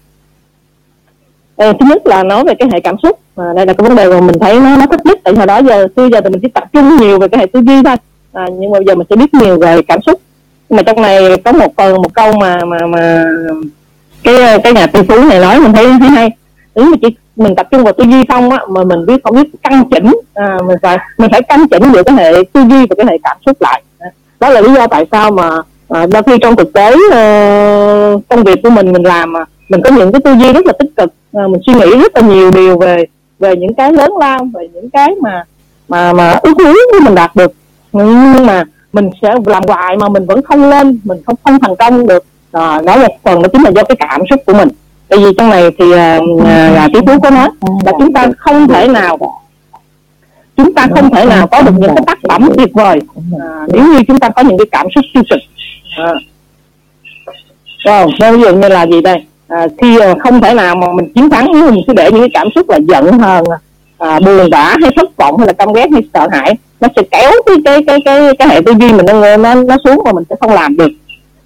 Ờ, thứ nhất là nói về cái hệ cảm xúc. À, đây là cái vấn đề mà mình thấy nó nó thích nhất. Tại hồi đó giờ xưa giờ thì mình chỉ tập trung nhiều về cái hệ tư duy thôi. À, nhưng mà giờ mình sẽ biết nhiều về cảm xúc. Nhưng mà trong này có một phần một câu mà mà mà cái ờ, cái nhà tư phú này nói mình thấy thấy hay. Nếu mà chỉ mình tập trung vào tư duy không á mà mình biết không biết căn chỉnh à, mình phải mình phải căn chỉnh được cái hệ tư duy và cái hệ cảm xúc lại. Đó là lý do tại sao mà à, đôi khi trong thực tế uh, công việc của mình mình làm mà mình có những cái tư duy rất là tích cực à, mình suy nghĩ rất là nhiều điều về về những cái lớn lao về những cái mà mà mà ước muốn của mình đạt được. Nhưng mà mình sẽ làm hoài mà mình vẫn không lên mình không không thành công được. À, đó một phần đó chính là do cái cảm xúc của mình tại vì trong này thì à, à, là tỷ phú có nói là chúng ta không thể nào chúng ta không thể nào có được những cái tác phẩm tuyệt vời. À, nếu như chúng ta có những cái cảm xúc tiêu cực. À. rồi ví dụ như là gì đây? À, khi à, không thể nào mà mình chiến thắng nếu mình cứ để những cái cảm xúc là giận hờn à, buồn bã hay thất vọng hay là căm ghét hay sợ hãi nó sẽ kéo cái cái cái cái cái hệ tư duy mình nó nó nó xuống mà mình sẽ không làm được.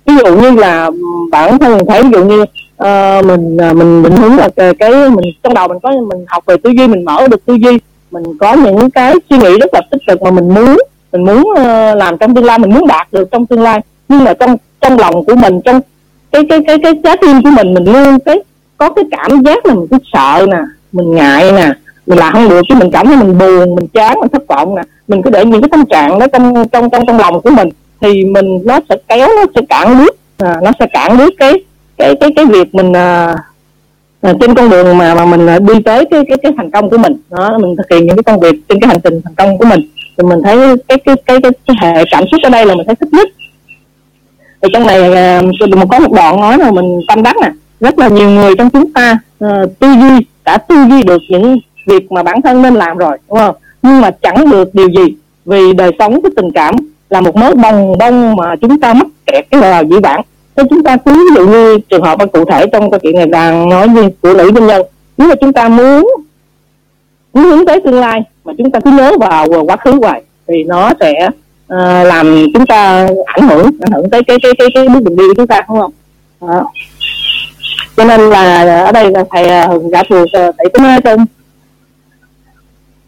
Ví dụ như là bản thân mình thấy ví dụ như uh, mình uh, mình định hướng là cái, cái mình trong đầu mình có mình học về tư duy mình mở được tư duy. Mình có những cái suy nghĩ rất là tích cực mà mình muốn mình muốn uh, làm trong tương lai mình muốn đạt được trong tương lai. Nhưng mà trong trong lòng của mình trong cái cái cái cái trái tim của mình mình luôn cái có cái cảm giác là mình cứ sợ nè mình ngại nè mình làm không được chứ mình cảm thấy mình buồn mình chán mình thất vọng nè. Mình cứ để những cái tâm trạng đó trong trong trong trong lòng của mình thì mình nó sẽ kéo nó sẽ cản bước à, nó sẽ cản bước cái cái cái cái việc mình à, à, trên con đường mà mà mình à, đi tới cái cái cái thành công của mình. Đó mình thực hiện những cái công việc trên cái hành trình thành công của mình. Thì mình thấy cái cái cái cái, cái hệ cảm xúc ở đây là mình thấy thích nhất. Thì trong này à, một có một đoạn nói là mình tâm đắc nè. Rất là nhiều người trong chúng ta uh, tư duy đã tư duy được những việc mà bản thân nên làm rồi đúng không? Nhưng mà chẳng được điều gì vì đời sống cái tình cảm là một mớ bong bông mà chúng ta mắc kẹt cái vào dĩ vãng thế chúng ta cứ ví dụ như trường hợp cụ thể trong câu chuyện này đang nói như của nữ doanh nhân. Nếu mà chúng ta muốn muốn hướng tới tương lai mà chúng ta cứ nhớ vào quá khứ hoài thì nó sẽ uh, làm chúng ta ảnh hưởng ảnh hưởng tới cái cái cái cái bước đường đi của chúng ta đúng không? Đó. cho nên là ở đây là thầy ờ, gã phù ờ, thầy có nói trong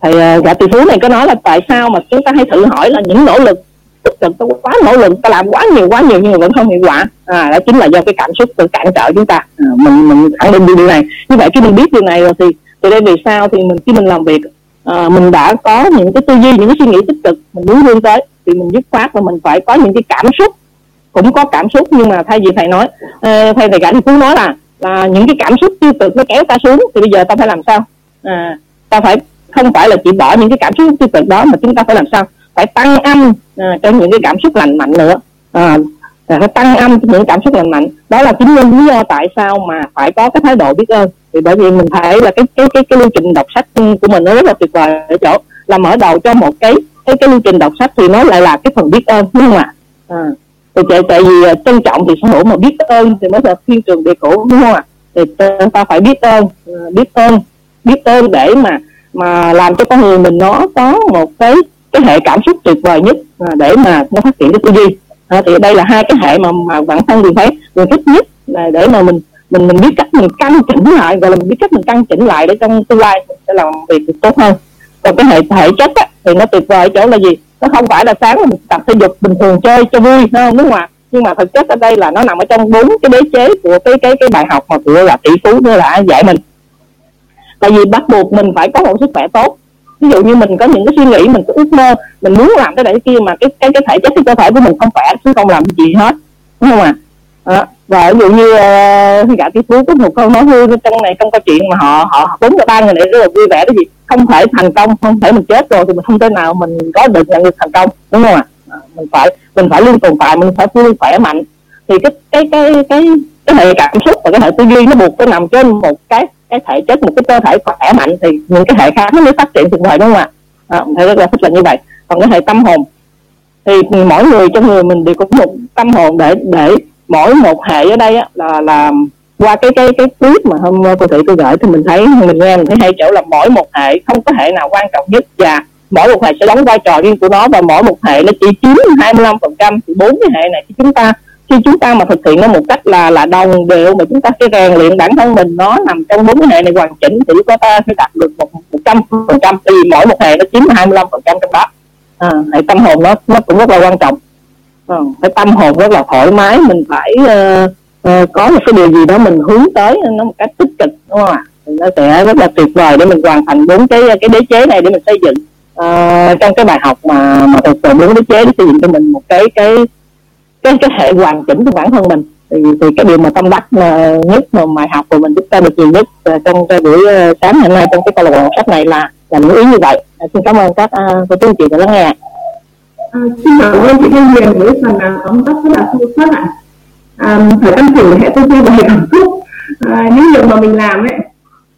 thầy giả tỷ phú này có nói là tại sao mà chúng ta hay thử hỏi là những nỗ lực tích cực ta quá nỗ lực ta làm quá nhiều quá nhiều nhưng mà vẫn không hiệu quả. À đó chính là do cái cảm xúc tự cản trở chúng ta. À, mình mình khẳng định điều này. Như vậy khi mình biết điều này rồi thì từ đây về sau thì mình khi mình làm việc à, mình đã có những cái tư duy những cái suy nghĩ tích cực mình muốn vươn tới thì mình dứt khoát và mình phải có những cái cảm xúc. Cũng có cảm xúc nhưng mà thay vì thầy nói uh, thầy thầy cảnh phú nói là là những cái cảm xúc tiêu cực nó kéo ta xuống thì bây giờ ta phải làm sao? À, ta phải không phải là chỉ bỏ những cái cảm xúc tiêu cực đó mà chúng ta phải làm sao? Phải tăng âm à, cho những cái cảm xúc lành mạnh nữa. À, à, phải tăng âm cho những cảm xúc lành mạnh. Đó là chính nguyên lý do tại sao mà phải có cái thái độ biết ơn. Thì bởi vì mình thấy là cái cái cái cái lưu trình đọc sách của mình nó rất là tuyệt vời ở chỗ là mở đầu cho một cái cái cái lưu trình đọc sách thì nó lại là cái phần biết ơn đúng không ạ? À, thì tại, tại vì à, trân trọng thì sở hữu mà biết ơn thì mới là thiên trường địa cũ đúng không ạ? Thì ta phải biết ơn à, biết ơn biết ơn để mà mà làm cho con người mình nó có một cái cái hệ cảm xúc tuyệt vời nhất à, để mà nó phát triển cái tư duy. À, thì đây là hai cái hệ mà mà bản thân mình thấy mình thích nhất là để mà mình mình mình biết cách mình căn chỉnh lại và là mình biết cách mình căn chỉnh lại để trong tương lai mình sẽ làm việc được tốt hơn. Còn cái hệ thể chất á, thì nó tuyệt vời ở chỗ là gì? Nó không phải là sáng mình tập thể dục bình thường chơi cho vui không? Đúng không ạ? Nhưng mà thực chất ở đây là nó nằm ở trong bốn cái đế chế của cái cái cái bài học mà của là tỷ phú nữa là dạy mình. Tại vì bắt buộc mình phải có một sức khỏe tốt ví dụ như mình có những cái suy nghĩ mình có ước mơ mình muốn làm cái này cái kia mà cái cái cái thể chất cái cơ thể của mình không khỏe chứ không làm gì hết. Đúng không ạ? À? và ví dụ như ờ, uh, gã tỷ phú có một câu nói vui trong này trong câu chuyện mà họ họ bốn ba người này rất là vui vẻ cái gì? Không thể thành công không thể mình chết rồi thì mình không thể nào mình có được nhận được thành công. Đúng không ạ? À? mình phải mình phải luôn tồn tại mình phải luôn khỏe mạnh. Thì cái cái cái cái cái hệ cảm xúc và cái hệ tư duy nó buộc phải nằm trên một cái cái thể chất một cái cơ thể khỏe mạnh thì những cái hệ khác nó mới phát triển tuyệt vời đúng không ạ? À, thấy rất là thích là như vậy. Còn cái hệ tâm hồn thì mỗi người trong người mình đều có một tâm hồn để để mỗi một hệ ở đây á, là là qua cái cái cái clip mà hôm cô thị tôi gửi thì mình thấy mình nghe mình thấy hay chỗ là mỗi một hệ không có hệ nào quan trọng nhất và mỗi một hệ sẽ đóng vai trò riêng của nó và mỗi một hệ nó chỉ chiếm 25 phần trăm thì bốn cái hệ này thì chúng ta khi chúng ta mà thực hiện nó một cách là là đồng đều mà chúng ta sẽ rèn luyện bản thân mình nó nằm trong bốn cái hệ này hoàn chỉnh thì chúng ta sẽ đạt được một một trăm phần trăm vì mỗi một hệ nó chiếm 25 phần trăm trong đó. À, hệ tâm hồn nó nó cũng rất là quan trọng. À, cái tâm hồn rất là thoải mái mình phải uh, uh, có một cái điều gì đó mình hướng tới nó một cách tích cực đúng không ạ? Nó sẽ rất là tuyệt vời để mình hoàn thành bốn cái cái đế chế này để mình xây dựng uh, trong cái bài học mà mà thực sự bốn đế chế để xây dựng cho mình một cái cái cái cái hệ hoàn chỉnh của bản thân mình thì, thì cái điều mà tâm đắc mà nhất mà bài học của mình chúng ta được nhiều nhất ờ, trong cái buổi ờ, sáng ngày hôm nay trong cái câu lạc bộ sách này là là những ý như vậy à, xin cảm ơn các cô chú chị đã lắng nghe À, xin cảm ơn chị Thanh Huyền với phần tóm tắt rất là sâu sắc ạ. À, phải tăng thủ hệ tư duy và hệ cảm xúc. À, những việc mà mình làm ấy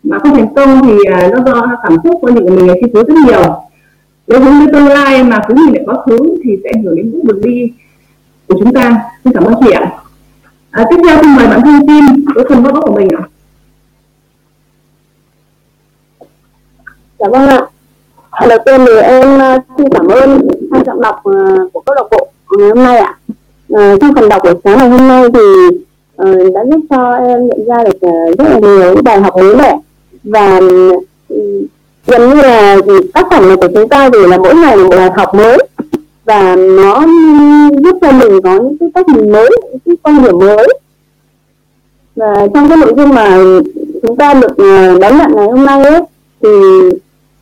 mà không thành công thì à, nó do cảm xúc của những mình chi phối rất nhiều. Nếu hướng đến tương lai mà cứ nhìn lại quá khứ thì sẽ ảnh hưởng đến bước đường đi của chúng ta. Xin cảm ơn chị ạ. À, tiếp theo xin mời bạn thông tin với phần góp của mình ạ. Dạ vâng ạ. Đầu tiên thì em ờ, xin cảm ơn hai giọng đọc ờ, của câu lạc bộ ngày hôm nay ạ. à, trong phần đọc của sáng ngày hôm nay thì uh, đã giúp cho em nhận ra được rất là nhiều những bài học mới mẻ và ừ, gần như là tác phẩm này của chúng ta thì là mỗi ngày một bài học mới và nó giúp cho mình có những cái cách nhìn mới, những cái quan điểm mới. Và trong cái nội dung mà chúng ta được ờ, đón nhận ngày hôm nay ấy thì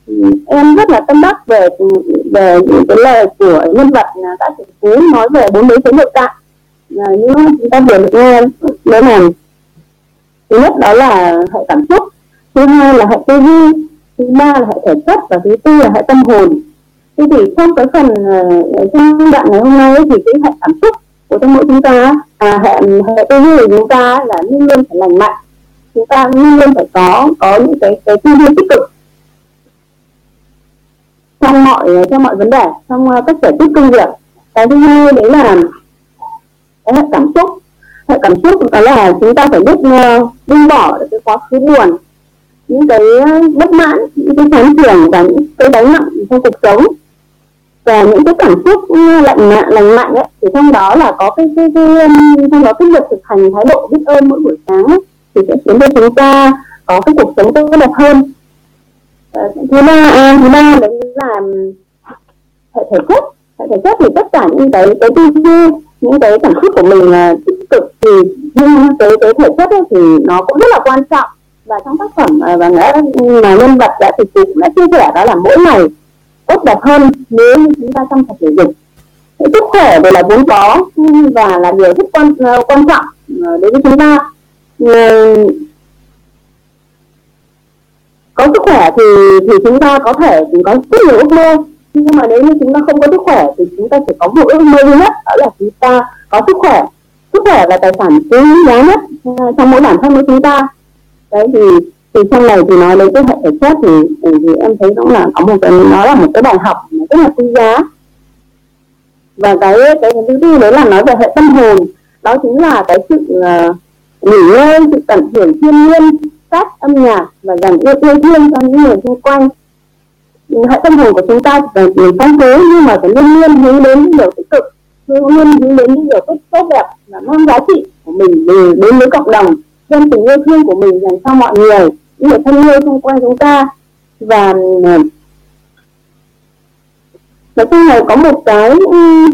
ừ, em rất là tâm đắc về ừ, về những cái lời của nhân vật đã Trần Phú nói về bốn đối chế nội tại à, như chúng ta vừa được nghe đó là thứ nhất đó là hệ cảm xúc thứ hai là hệ tư duy thứ ba là hệ thể chất và thứ tư là hệ tâm hồn thế thì trong cái phần ờ, trong đoạn ngày hôm nay thì cái hệ cảm xúc của trong mỗi chúng ta à, hệ hệ tư duy của chúng ta là luôn luôn phải lành mạnh. Chúng ta luôn luôn phải có có những cái cái tư duy tích cực. Trong mọi trong mọi vấn đề trong uh, các giải quyết công việc. Cái thứ hai đấy là cái hệ cảm xúc. Hệ cảm xúc đó là chúng ta phải biết uh, buông bỏ cái quá khứ buồn những cái bất mãn những cái chán trường và những cái đánh nặng trong cuộc sống và những cái cảm xúc ừ, lạnh mạnh lành mạnh ấy thì trong đó là có cái cái, cái, um, trong đó cái việc thực hành thái độ biết ơn mỗi buổi sáng ấy, thì sẽ khiến cho chúng ta có cái cuộc sống tốt đẹp hơn. Thứ ba à, thứ ba đấy là um, hệ thể chất. Hệ thể chất thì tất cả những cái cái tư duy những cái cảm xúc của mình là tích cực. Thì nhưng cái cái thể chất ấy, thì nó cũng rất là quan trọng. Và trong tác phẩm à, và đã mà nhân vật đã thực sự cũng đã chia sẻ đó là mỗi ngày tốt đẹp hơn nếu như chúng ta chăm sạch thể dục. Sức khỏe đều là vốn có và là điều rất quan ờ, quan trọng ờ, đối với chúng ta. Có sức khỏe thì thì chúng ta có thể có rất nhiều ước mơ, nhưng mà nếu như chúng ta không có sức khỏe thì chúng ta chỉ có một ước mơ duy nhất, đó là chúng ta có sức khỏe. Sức khỏe là tài sản quý giá nhất ờ, trong mỗi bản thân của chúng ta. Đấy, thì thì trong này thì nói đến cái hệ thể chất thì, thì, thì em thấy cũng là có một cái nó là một cái bài học rất là quý giá. Và cái cái thứ tư đấy là nói về hệ tâm hồn. Đó chính là cái sự uh, nghỉ ngơi sự tận hưởng thiên nhiên các âm nhạc và dành yêu yêu thương cho những người xung quanh. Hệ tâm hồn của chúng ta mình phong phú nhưng mà phải luôn luôn hướng đến những điều tích cực luôn luôn hướng đến những điều tốt tốt đẹp và mang giá trị của mình đến với cộng đồng. Đem tình yêu thương của mình dành cho mọi người những người thân yêu xung quanh chúng ta. Và ờ, nói chung là có một cái ừ,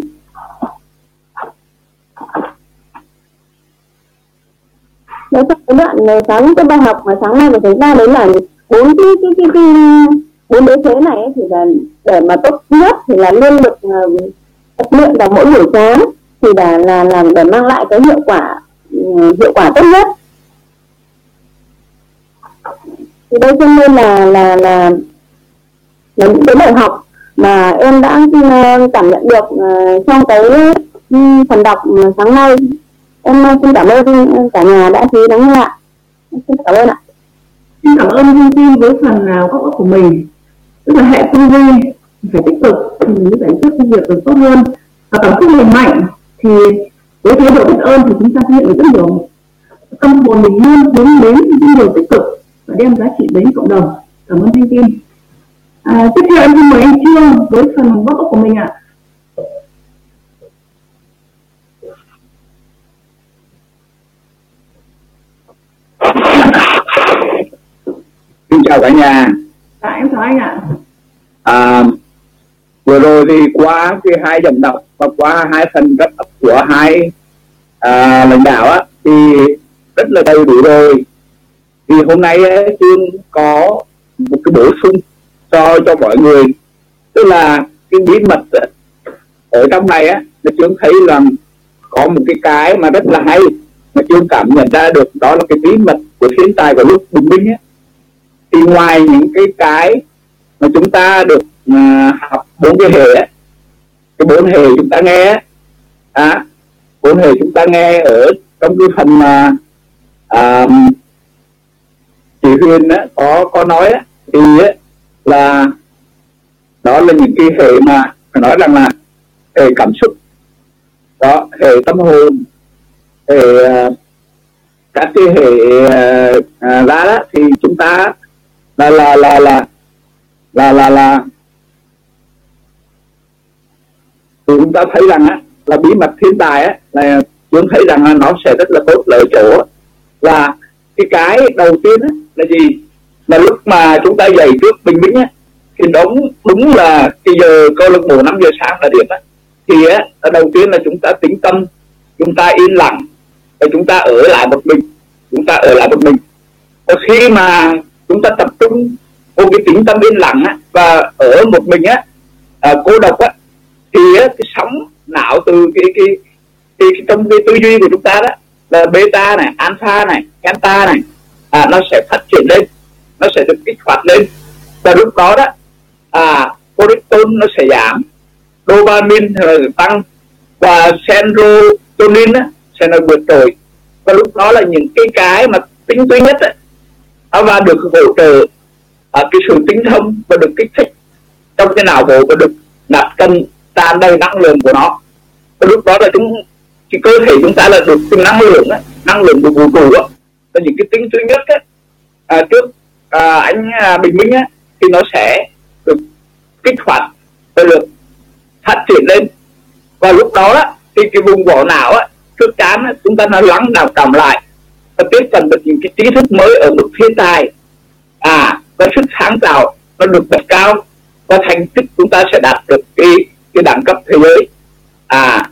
đấy cái đoạn sáng cái bài học mà sáng nay mà thấy ra đấy là bốn cái cái cái, cái bốn đế chế này thì là để mà tốt nhất thì là luôn được ờ, tập luyện vào mỗi buổi sáng. Thì là là làm để mang lại cái hiệu quả ừ, hiệu quả tốt nhất. Thì đây cho nên là là là là những cái bài học mà em đã ờ, cảm nhận được ờ, trong cái ừ, phần đọc sáng nay. Em ờ, xin cảm ơn cả nhà đã chú ý lắng nghe ạ. Xin cảm ơn ạ. Xin cảm ơn thông tin với phần nào góp óc của mình. Tức là hệ tư duy phải tích cực thì mới giải quyết công việc được tốt hơn. Và cảm xúc lành mạnh thì với thái độ biết ơn thì chúng ta sẽ nhận được rất nhiều tâm hồn mình luôn hướng đến những điều tích cực và đem giá trị đến cộng đồng cảm ơn thông tin à, tiếp theo em xin mời anh trương với phần góp óc của mình ạ Xin chào cả nhà. À, em chào anh ạ. À, vừa rồi thì qua cái hai dòng đọc và qua hai phần rất của hai à, lãnh đạo á thì rất là đầy đủ rồi. Thì hôm nay chương có một cái bổ sung cho cho mọi người. Tức là cái bí mật ở trong này á là chương thấy rằng có một cái cái mà rất là hay mà chưa cảm nhận ra được đó là cái bí mật của thiên tài của lúc bình minh á. Thì ngoài những cái cái mà chúng ta được uh, học bốn cái hệ á cái bốn hệ chúng ta nghe à, bốn hệ chúng ta nghe ở trong cái phần mà uh, chị Huyền á, có có nói á, thì á, là đó là những cái hệ mà phải nói rằng là hệ cảm xúc đó hệ tâm hồn hệ à, các cái hệ à, à, ra đó thì chúng ta là là là là là là là chúng ta thấy rằng á là bí mật thiên tài á là chúng thấy rằng là nó sẽ rất là tốt lợi chỗ là cái cái đầu tiên á, là gì? Là lúc mà chúng ta dậy trước bình minh á thì đúng đúng là cái giờ câu lạc bộ 5 giờ sáng là điểm á. Thì á đầu tiên là chúng ta tĩnh tâm chúng ta yên lặng và chúng ta ở lại một mình chúng ta ở lại một mình. Và khi mà chúng ta tập trung một cái tĩnh tâm yên lặng á, và ở một mình á à, cô độc á thì á, cái sóng não từ cái cái, cái, cái trong cái tư duy của chúng ta đó là beta này alpha này gamma này à, nó sẽ phát triển lên nó sẽ được kích hoạt lên. Và lúc đó đó à cortisol nó sẽ giảm dopamine là tăng và serotonin á, sẽ là vượt trội. Và lúc đó là những cái cái mà tính duy nhất á, và được hỗ trợ à, cái sự tinh thông và được kích thích trong cái não bộ và được nạp cân tràn đầy năng lượng của nó. Và lúc đó là chúng cái cơ thể chúng ta là được cái năng lượng á, năng lượng của vũ trụ á. Là những cái tính thứ nhất á, à, trước à, anh à, bình minh á thì nó sẽ được kích hoạt và được phát triển lên. Và lúc đó á, thì cái vùng vỏ não á trước chán á, chúng ta nó lắng đào cảm lại và tiếp cận được những cái trí thức mới ở mức thiên tài. À và sức sáng tạo nó được bật cao và thành tích chúng ta sẽ đạt được cái cái đẳng cấp thế giới. À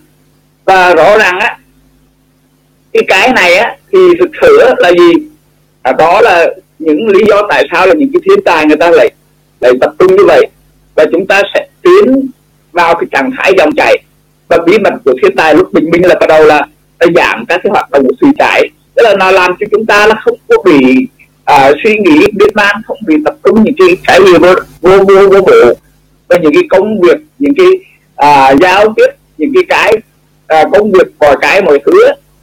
và rõ ràng á cái cái này á thì thực sự là gì? À, đó là những lý do tại sao là những cái thiên tài người ta lại lại tập trung như vậy. Và chúng ta sẽ tiến vào cái trạng thái dòng chảy. Và bí mật của thiên tài lúc bình minh là bắt đầu là là giảm các cái hoạt động của suy chảy. Tức là nó làm cho chúng ta là không có bị à, suy nghĩ biết man không bị tập trung những cái cái gì vô vô vô, vô bộ và những cái công việc những cái à, giao tiếp những cái cái à, công việc mọi cái mọi thứ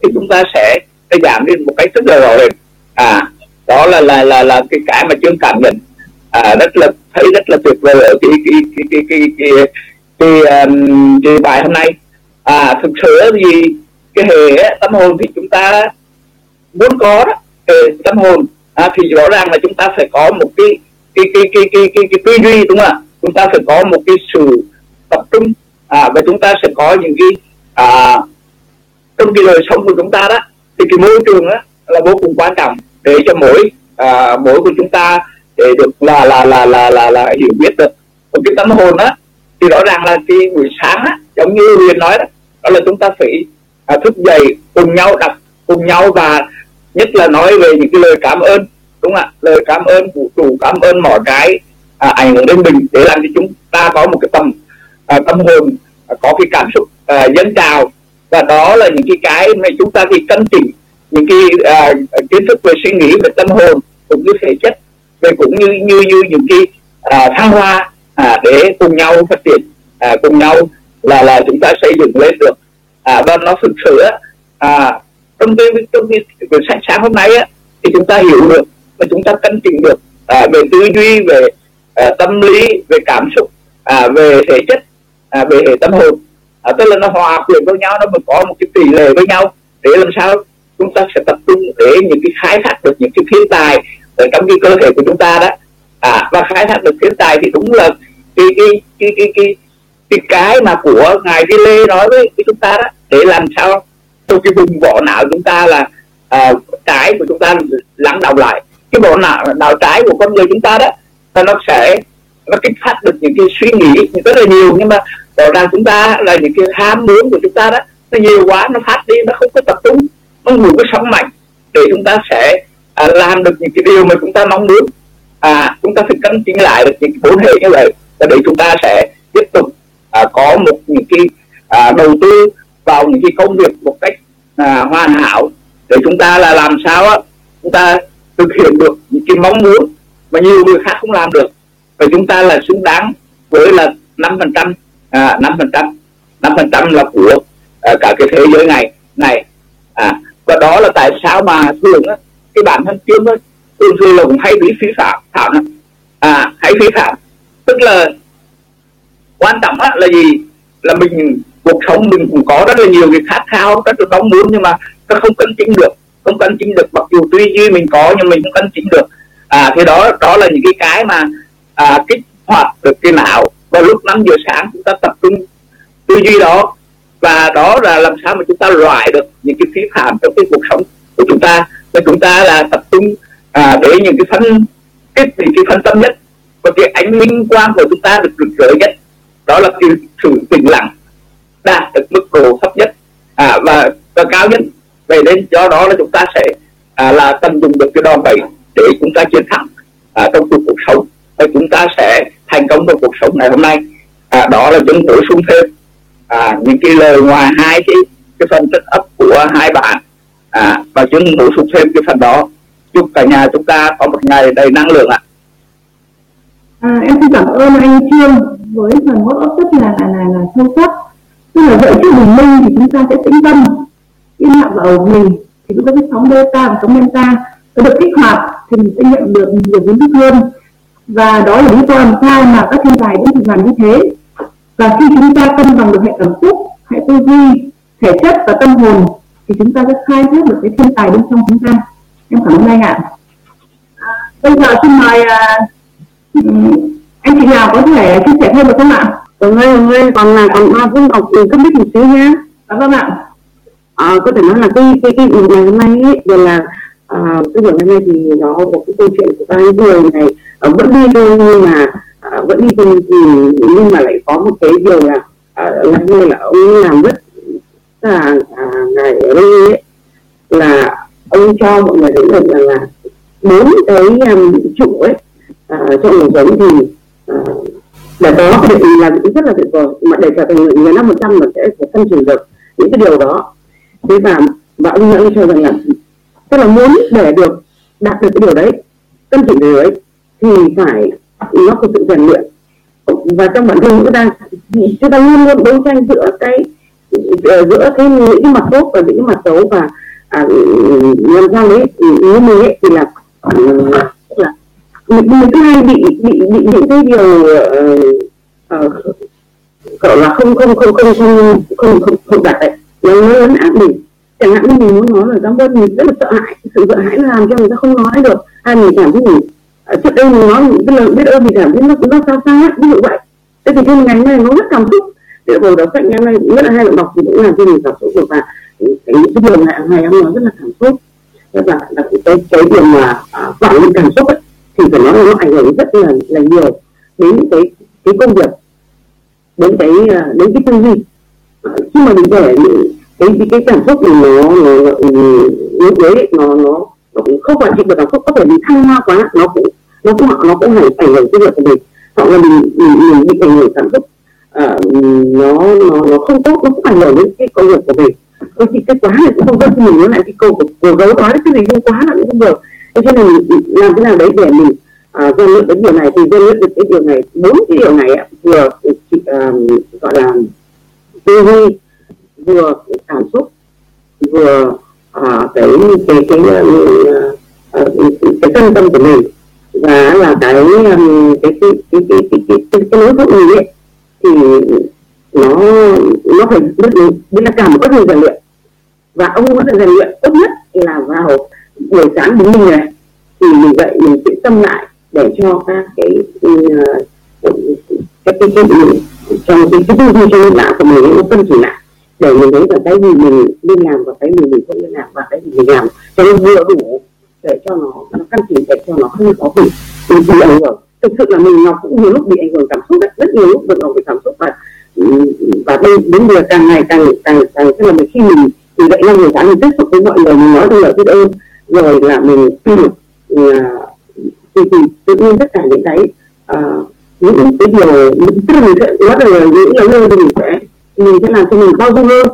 thì chúng ta sẽ giảm đi một cách rất là rõ rệt à đó là là là là cái cái mà chương cảm nhận à, rất là thấy rất là tuyệt vời ở cái cái cái cái cái cái, cái, cái, um, cái bài hôm nay à thực sự thì cái hệ tâm hồn thì chúng ta muốn có đó hệ tâm hồn à, thì rõ ràng là chúng ta phải có một cái cái cái cái cái cái, cái tư duy đúng không ạ chúng ta phải có một cái sự tập trung à, và chúng ta sẽ có những cái à, trong cái đời sống của chúng ta đó thì cái môi trường đó là vô cùng quan trọng để cho mỗi à, mỗi của chúng ta để được là là là là là, là hiểu biết được còn cái tâm hồn đó thì rõ ràng là cái buổi sáng á giống như huyền nói đó đó là chúng ta phải à, thức dậy cùng nhau đọc cùng nhau và nhất là nói về những cái lời cảm ơn đúng không ạ? Lời cảm ơn vũ trụ cảm ơn mọi cái à, ảnh hưởng đến mình để làm cho chúng ta có một cái tâm à, tâm hồn có cái cảm xúc à, uh, dân trào. Và đó là những cái cái mà chúng ta phải cân chỉnh những cái uh, kiến thức về suy nghĩ về tâm hồn cũng như thể chất về cũng như như như những cái uh, thăng hoa uh, để cùng nhau phát triển uh, cùng nhau là là chúng ta xây dựng lên được. À, và nó thực sự à, trong cái trong cái quyển sách sáng hôm nay á, thì chúng ta hiểu được và chúng ta cân chỉnh được à, về tư duy về à, tâm lý về cảm xúc à, về thể chất à, về hệ tâm hồn. À, tức là nó hòa hợp với nhau nó mới có một cái tỷ lệ với nhau để làm sao chúng ta sẽ tập trung để những cái khai thác được những cái thiên tài ở trong cái cơ thể của chúng ta đó. À và khai thác được thiên tài thì đúng là cái cái cái cái cái cái, cái mà của ngài Di Lê nói với, với chúng ta đó. Để làm sao trong cái vùng vỏ não chúng ta là à, trái của chúng ta lắng động lại. Cái bộ não não trái của con người chúng ta đó là nó sẽ nó kích phát được những cái suy nghĩ rất là nhiều nhưng mà rõ ràng chúng ta là những cái ham muốn của chúng ta đó nó nhiều quá nó phát đi nó không có tập trung nó ngủ cái sống mạnh để chúng ta sẽ à, làm được những cái điều mà chúng ta mong muốn. À chúng ta phải cân chỉnh lại được những cái bốn hệ như vậy và để chúng ta sẽ tiếp tục à, có một những cái à, đầu tư vào những cái công việc một cách à, hoàn hảo để chúng ta là làm sao á chúng ta thực hiện được những cái mong muốn mà nhiều người khác không làm được và chúng ta là xứng đáng với là năm phần trăm à, năm phần trăm năm phần trăm là của à, cả cái thế giới này này à, và đó là tại sao mà thường á, cái bản thân kiếm á thường thường là cũng hay bị phí phạm phạm à hay phí phạm. Tức là quan trọng á, là gì? Là mình cuộc sống mình cũng có rất là nhiều cái khát khao rất là mong muốn nhưng mà nó không cân chính được không cân chính được. Mặc dù tuy duy mình có nhưng mình không cân chính được. À thì đó đó là những cái cái mà à, kích hoạt được cái não. Vào lúc 5 giờ sáng chúng ta tập trung tư duy đó. Và đó là làm sao mà chúng ta loại được những cái phí phạm trong cái cuộc sống của chúng ta. Và chúng ta là tập trung à, để những cái phân cái những cái phân tâm nhất. Và cái ánh minh quang của chúng ta được rực rỡ nhất. Đó là cái sự tĩnh lặng đạt được mức độ thấp nhất à, và, và cao nhất. Vậy nên do đó là chúng ta sẽ à, là tận dụng được cái đòn bẩy để chúng ta chiến thắng à, trong cuộc, cuộc sống và chúng ta sẽ thành công trong cuộc sống ngày hôm nay. À, đó là chúng bổ sung thêm à, những cái lời ngoài hai cái cái phần tích ấp của hai bạn. À, và chúng bổ sung thêm cái phần đó. Chúc cả nhà chúng ta có một ngày đầy năng lượng ạ. À, em xin cảm ơn anh Trương với phần hỗ ấp rất là là là, là sâu sắc. Tức là dạy trước bình minh thì chúng ta sẽ tĩnh tâm yên lặng và ở mình. Thì chúng ta cái sóng delta và sóng delta nó được kích hoạt thì mình sẽ nhận được nhiều kiến thức hơn và đó là lý do làm sao mà các thiên tài đến thực làm như thế. Và khi chúng ta cân bằng được hệ cảm xúc hệ tư duy thể chất và tâm hồn thì chúng ta sẽ khai thác được cái thiên tài bên trong chúng ta. Em cảm ơn anh ạ. À, bây giờ xin mời uh, anh chị nào có thể chia sẻ thêm được không ạ? Vâng ơi vâng ơi còn là còn hoa phương ngọc cấp biết một xíu nhé dạ vâng ạ. À, có thể nói là cái cái cái ngày hôm nay ấy, là à, cái buổi năm hôm nay thì nó có cái câu chuyện của ba người này à, vẫn đi thôi nhưng mà à, vẫn đi thôi thì nhưng mà lại có một cái điều là à, là như là ông làm rất là à, ngày ở đây ấy, là ông cho mọi người thấy được rằng là bốn cái um, trụ ấy à, trong cuộc sống thì à, để có cái định là rất là tuyệt vời mà để trở thành người năm một trăm là sẽ phải phân chỉnh được những cái điều đó. Thế và và ông nói cho rằng là tức là muốn để được đạt được cái điều đấy cân chỉnh điều đấy thì phải nó có sự rèn luyện. Và trong bản thân chúng ta chúng ta luôn luôn đấu tranh giữa cái ờ, giữa cái những cái mặt tốt và những cái mặt xấu và à, làm sao đấy như mình ấy thì là ờ, là mình, mình cứ hay bị bị bị những cái điều uh, uh, là không không không không không không không, không đạt đấy. Nó lớn ám mình chẳng hạn như mình muốn nói lời cảm ơn mình rất là sợ hãi sự sợ hãi làm cho người ta không nói được. Hay mình cảm thấy mình trước đây mình nói mình biết lời biết ơn thì cảm thấy nó nó sao sao ấy ví dụ vậy. Thế thì trên ngày này nó rất cảm xúc. Để bầu đọc sách ngày này cũng rất là hay là đọc thì cũng làm cho mình cảm xúc được và cái cái điều này ngày em nói rất là cảm xúc. Và là cái cái điều mà à, quản lý cảm xúc ấy, thì phải nói là nó ảnh hưởng rất là là nhiều đến cái cái công việc đến cái à, đến cái tư duy. Ờ, khi mà mình để cái cái, cái cảm xúc này nó nó yếu đấy nó nó nó cũng không phải chỉ được cảm xúc có thể bị thăng hoa quá nó cũng nó cũng nó cũng phải ảnh hưởng cái việc của mình. Hoặc là mình mình, mình bị ảnh hưởng cảm xúc à, nó nó nó không tốt nó cũng ảnh hưởng đến cái công việc của mình. Đôi khi cái quá này cũng không tốt thì mình nó lại cái câu của, của gấu nói cái gì không quá là cũng không được. Thế cho nên làm thế nào đấy để mình à, rèn luyện cái điều này thì rèn luyện được cái điều này bốn cái điều này vừa à, gọi là tư duy vừa cảm xúc vừa à, cái cái cái cái, cái, cái tâm tâm của mình và là cái cái cái cái cái cái cái, cái, cái lối thoát mình ấy thì nó nó phải biết biết là cả một quá trình rèn luyện và ông muốn rèn luyện tốt nhất là vào buổi sáng đúng mình này thì mình dậy mình sẽ tâm lại để cho các cái cái cái, cái, cái trong cái cái tư duy trong não của mình nó phân chỉnh lại để mình thấy là cái gì mình nên làm và cái gì mình không nên làm và cái gì mình làm. Cho nó vừa đủ để cho nó nó căn chỉnh để cho nó không có bị bị ảnh hưởng. Thực sự là mình nó cũng nhiều lúc bị ảnh hưởng cảm xúc đấy rất nhiều lúc được bị cảm xúc. Và và đây đến giờ càng ngày càng càng càng tức là mình khi mình mình dậy năm người sáng mình tiếp xúc với mọi người mình nói lời biết ơn rồi là mình à, thì thì tự nhiên tất cả những cái uh, những cái điều tức là mình sẽ nói là những lời lời mình sẽ mình sẽ làm cho mình bao dung hơn.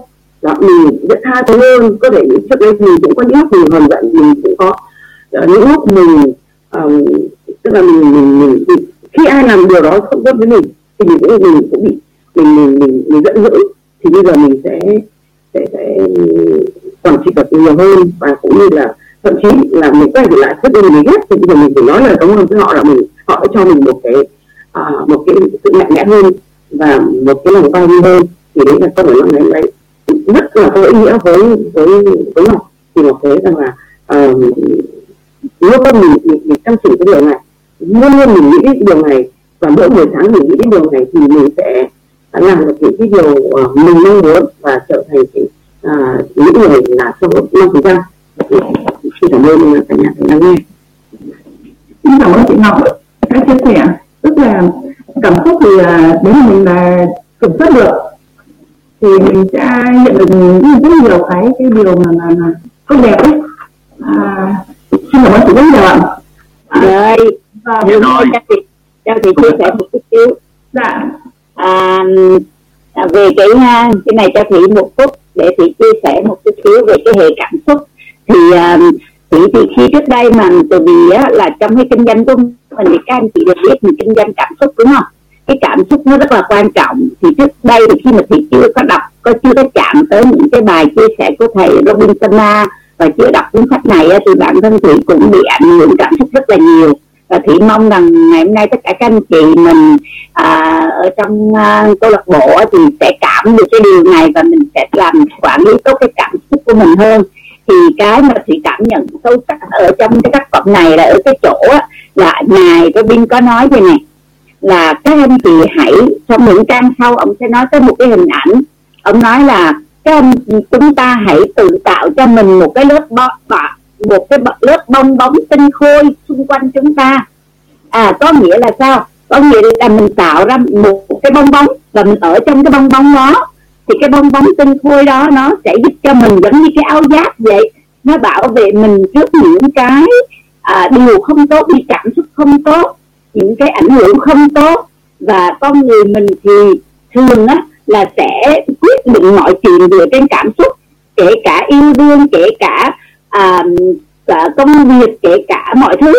Đó mình sẽ tha thứ hơn. Có thể trước đây mình cũng có những lúc mình hờn giận mình cũng có. Uh, những lúc mình um, tức là mình, mình, mình, mình khi ai làm điều đó không tốt với mình thì mình cũng mình cũng bị mình mình mình, mình giận dữ thì bây giờ mình sẽ sẽ sẽ quản trị được nhiều hơn và cũng như là thậm chí là mình quay trở lại trước đây mình ghét thì bây giờ mình phải nói lời cảm ơn với họ là mình họ đã cho mình một cái à, một cái sự mạnh mẽ hơn và một cái lòng bao dung hơn thì đấy là câu nói năm đấy rất là có ý nghĩa với với với ngọc. Thì ngọc thấy rằng là uh, luôn luôn mình, mình, mình chăm chỉ cái điều này luôn luôn mình nghĩ cái điều này và mỗi buổi sáng mình nghĩ cái điều này thì mình sẽ làm được những cái điều uh, mình mong muốn và trở thành cái uh, những người là số năm phần trăm. Xin cảm ơn cả nhà đã nghe. Xin cảm ơn chị ngọc các chia sẻ. Tức là cảm xúc thì à, đến mình là kiểm soát được thì mình sẽ nhận được rất nhiều cái cái điều mà mà, mà tốt đẹp ấy. À, xin cảm ơn chị rất nhiều ạ. Rồi và Dạ rồi. cho chị. Chị chia sẻ một chút xíu. Dạ. À, à, về cái à, cái này cho thị một phút để thị chia sẻ một chút xíu về cái hệ cảm xúc. Thì à, thị thì khi trước đây mà từ vì á, là trong cái kinh doanh của mình thì các anh chị được biết mình kinh doanh cảm xúc đúng không cái cảm xúc nó rất là quan trọng. Thì trước đây thì khi mà thị chưa có đọc có chưa có chạm tới những cái bài chia sẻ của thầy Robin Sama và chưa đọc cuốn sách này thì bản thân thị cũng bị ảnh hưởng cảm xúc rất là nhiều. Và thị mong rằng ngày hôm nay tất cả các anh chị mình à, ở trong à, câu lạc bộ thì sẽ cảm được cái điều này và mình sẽ làm quản lý tốt cái cảm xúc của mình hơn. Thì cái mà thị cảm nhận sâu sắc ở trong cái tác phẩm này là ở cái chỗ là ngài Robin có nói về này là các anh chị hãy trong những trang sau ông sẽ nói tới một cái hình ảnh. Ông nói là các anh chúng ta hãy tự tạo cho mình một cái lớp bọ, bọ một cái lớp bong bóng tinh khôi xung quanh chúng ta. À có nghĩa là sao? Có nghĩa là mình tạo ra một cái bong bóng và mình ở trong cái bong bóng đó. Thì cái bong bóng tinh khôi đó nó sẽ giúp cho mình giống như cái áo giáp vậy. Nó bảo vệ mình trước những cái à, điều không tốt đi cảm xúc không tốt những cái ảnh hưởng không tốt. Và con người mình thì thường á là sẽ quyết định mọi chuyện dựa trên cảm xúc kể cả yêu đương kể cả à, cả công việc kể cả mọi thứ.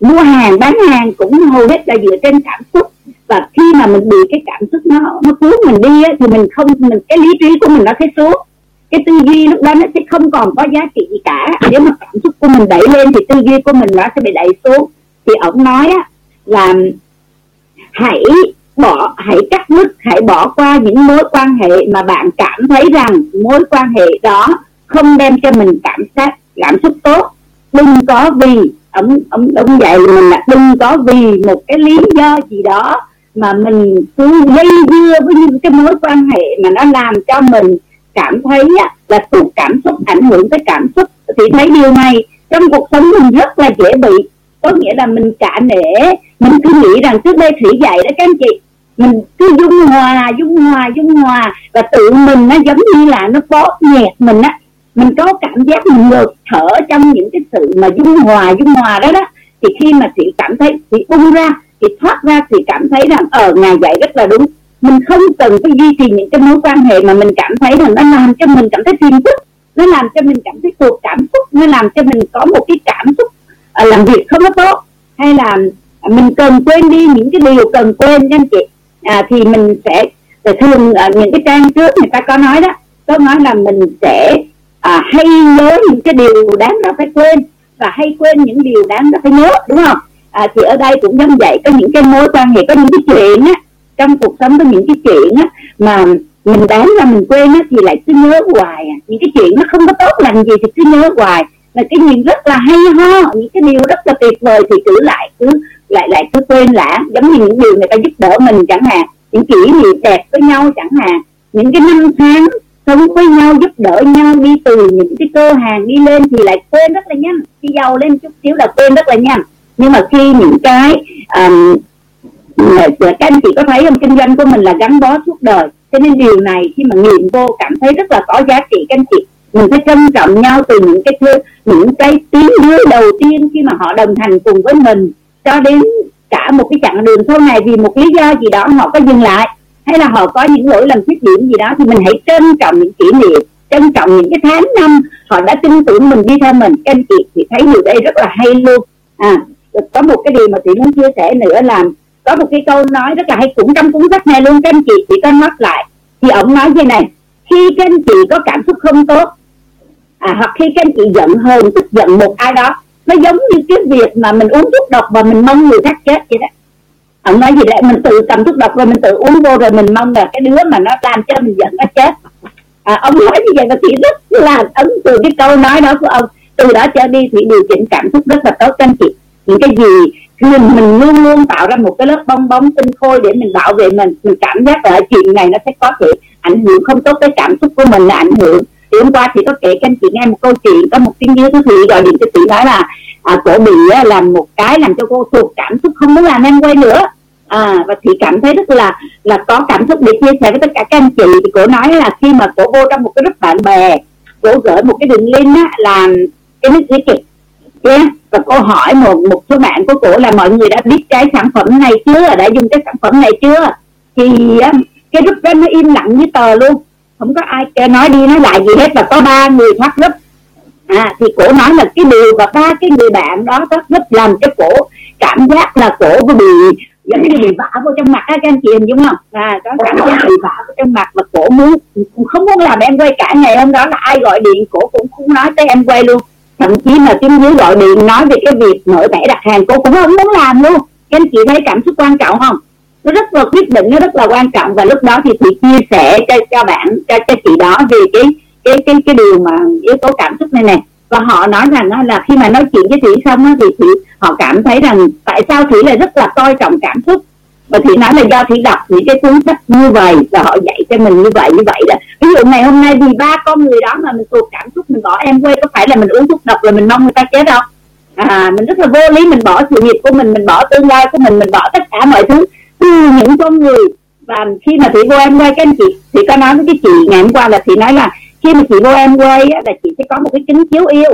Mua hàng bán hàng cũng hầu hết là dựa trên cảm xúc. Và khi mà mình bị cái cảm xúc nó nó cuốn mình đi á, thì mình không mình cái lý trí của mình nó sẽ xuống. Cái tư duy lúc đó nó sẽ không còn có giá trị gì cả. Nếu mà cảm xúc của mình đẩy lên thì tư duy của mình nó sẽ bị đẩy xuống. Thì ông nói á, là hãy bỏ hãy cắt đứt hãy bỏ qua những mối quan hệ mà bạn cảm thấy rằng mối quan hệ đó không đem cho mình cảm giác cảm xúc tốt. Đừng có vì ông ông ông dạy mình là đừng có vì một cái lý do gì đó mà mình cứ dây dưa với những cái mối quan hệ mà nó làm cho mình cảm thấy á, là tụt cảm xúc ảnh hưởng tới cảm xúc. Thì thấy điều này trong cuộc sống mình rất là dễ bị có nghĩa là mình cả nể, mình cứ nghĩ rằng trước đây thủy dạy đó các anh chị, mình cứ dung hòa dung hòa dung hòa, và tự mình nó giống như là nó bóp nghẹt mình á. Mình có cảm giác mình ngược thở trong những cái sự mà dung hòa dung hòa đó đó. Thì khi mà chị cảm thấy chị bung ra chị thoát ra thì cảm thấy rằng ờ, ở ngày dạy rất là đúng. Mình không cần phải duy trì những cái mối quan hệ mà mình cảm thấy rằng nó làm cho mình cảm thấy phiền phức, nó làm cho mình cảm thấy cuộc cảm xúc, nó làm cho mình có một cái cảm xúc Ờ, làm việc không có tốt hay là mình cần quên đi những cái điều cần quên nha anh chị. À, thì mình sẽ thì thường ở những cái trang trước người ta có nói đó có nói là mình sẽ à, hay nhớ những cái điều đáng đó phải quên và hay quên những điều đáng đó phải nhớ đúng không? À, thì ở đây cũng giống vậy có những cái mối quan hệ có những cái chuyện á trong cuộc sống có những cái chuyện á mà mình đáng ra mình quên á thì lại cứ nhớ hoài à. những cái chuyện nó không có tốt lành gì thì cứ nhớ hoài là cái nhìn rất là hay ho những cái điều rất là tuyệt vời thì cứ lại cứ lại lại cứ quên lãng. Giống như những điều người ta giúp đỡ mình chẳng hạn những kỷ niệm đẹp với nhau chẳng hạn. Những cái năm tháng sống với nhau giúp đỡ nhau đi từ những cái cơ hàng đi lên thì lại quên rất là nhanh. Khi giàu lên chút xíu là quên rất là nhanh. Nhưng mà khi những cái um, các anh chị có thấy không? Kinh doanh của mình là gắn bó suốt đời. Cho nên điều này khi mà nghiền vô cảm thấy rất là có giá trị các anh chị mình phải trân trọng nhau từ những cái thứ, những cái tiếng đứa đầu tiên khi mà họ đồng hành cùng với mình, cho đến cả một cái chặng đường sau này vì một lý do gì đó họ có dừng lại, hay là họ có những lỗi lầm khuyết điểm gì đó, thì mình hãy trân trọng những kỷ niệm, trân trọng những cái tháng năm họ đã tin tưởng mình đi theo mình. Các anh chị thì thấy điều đây rất là hay luôn. À có một cái điều mà chị muốn chia sẻ nữa là có một cái câu nói rất là hay cũng trong cuốn sách này luôn, các anh chị chỉ có nói lại. Thì ông nói như này, khi các anh chị có cảm xúc không tốt à, hoặc khi các anh chị giận hơn tức giận một ai đó nó giống như cái việc mà mình uống thuốc độc và mình mong người khác chết vậy đó. Ông nói gì đấy mình tự cầm thuốc độc rồi mình tự uống vô rồi mình mong là cái đứa mà nó làm cho mình giận nó chết. À, ông nói như vậy và chị rất là ấn tượng cái câu nói đó của ông. Từ đó trở đi thì điều chỉnh cảm xúc rất là tốt anh chị. Những cái gì mình mình luôn luôn tạo ra một cái lớp bong bóng tinh khôi để mình bảo vệ mình mình cảm giác là chuyện này nó sẽ có thể ảnh hưởng không tốt tới cảm xúc của mình là ảnh hưởng thì hôm qua chị có kể cho anh chị nghe một câu chuyện có một tiếng dưới thứ thị gọi điện cho chị nói là à, cổ bị á, làm một cái làm cho cô thuộc cảm xúc không muốn làm em quay nữa. À, và chị cảm thấy rất là là có cảm xúc để chia sẻ với tất cả các anh chị. Thì cổ nói là khi mà cổ vô trong một cái group bạn bè cổ gửi một cái đường link á, là cái nước kịch yeah. và cô hỏi một một số bạn của cổ là mọi người đã biết cái sản phẩm này chưa đã dùng cái sản phẩm này chưa? Thì cái group đó nó im lặng như tờ luôn không có ai nói đi nói lại gì hết, và có ba người thoát group à thì cổ nói là cái điều và ba cái người bạn đó thoát group làm cho cổ cảm giác là cổ bị, giống như bị vả vô trong mặt á, các anh chị hình dung không? À có cảm giác bị vả vô trong mặt và cổ muốn, không muốn làm em quay cả ngày hôm đó là ai gọi điện, cổ cũng không nói tới em quay luôn. Thậm chí là tiếng dưới gọi điện nói về cái việc mở bẻ đặt hàng cô cũng không muốn làm luôn. Các anh chị thấy cảm xúc quan trọng không? Nó rất là quyết định, nó rất là quan trọng. Và lúc đó thì chị chia sẻ cho cho bạn, cho cho chị đó về cái cái cái cái điều mà yếu tố cảm xúc này này và họ nói rằng là khi mà nói chuyện với thủy xong thì chị họ cảm thấy rằng tại sao thủy lại rất là coi trọng cảm xúc? Và thủy nói là do thủy đọc những cái cuốn sách như vậy và họ dạy cho mình như vậy như vậy là ví dụ ngày hôm nay vì ba con người đó mà mình tụt cảm xúc, mình bỏ em quê, có phải là mình uống thuốc độc là mình mong người ta chết không? À mình rất là vô lý, mình bỏ sự nghiệp của mình mình bỏ tương lai của mình mình bỏ tất cả mọi thứ từ những con người và khi mà chị vô em quay các anh chị thì có nói với cái chị ngày hôm qua là chị nói là khi mà chị vô em quay á, là chị sẽ có một cái kính chiếu yêu.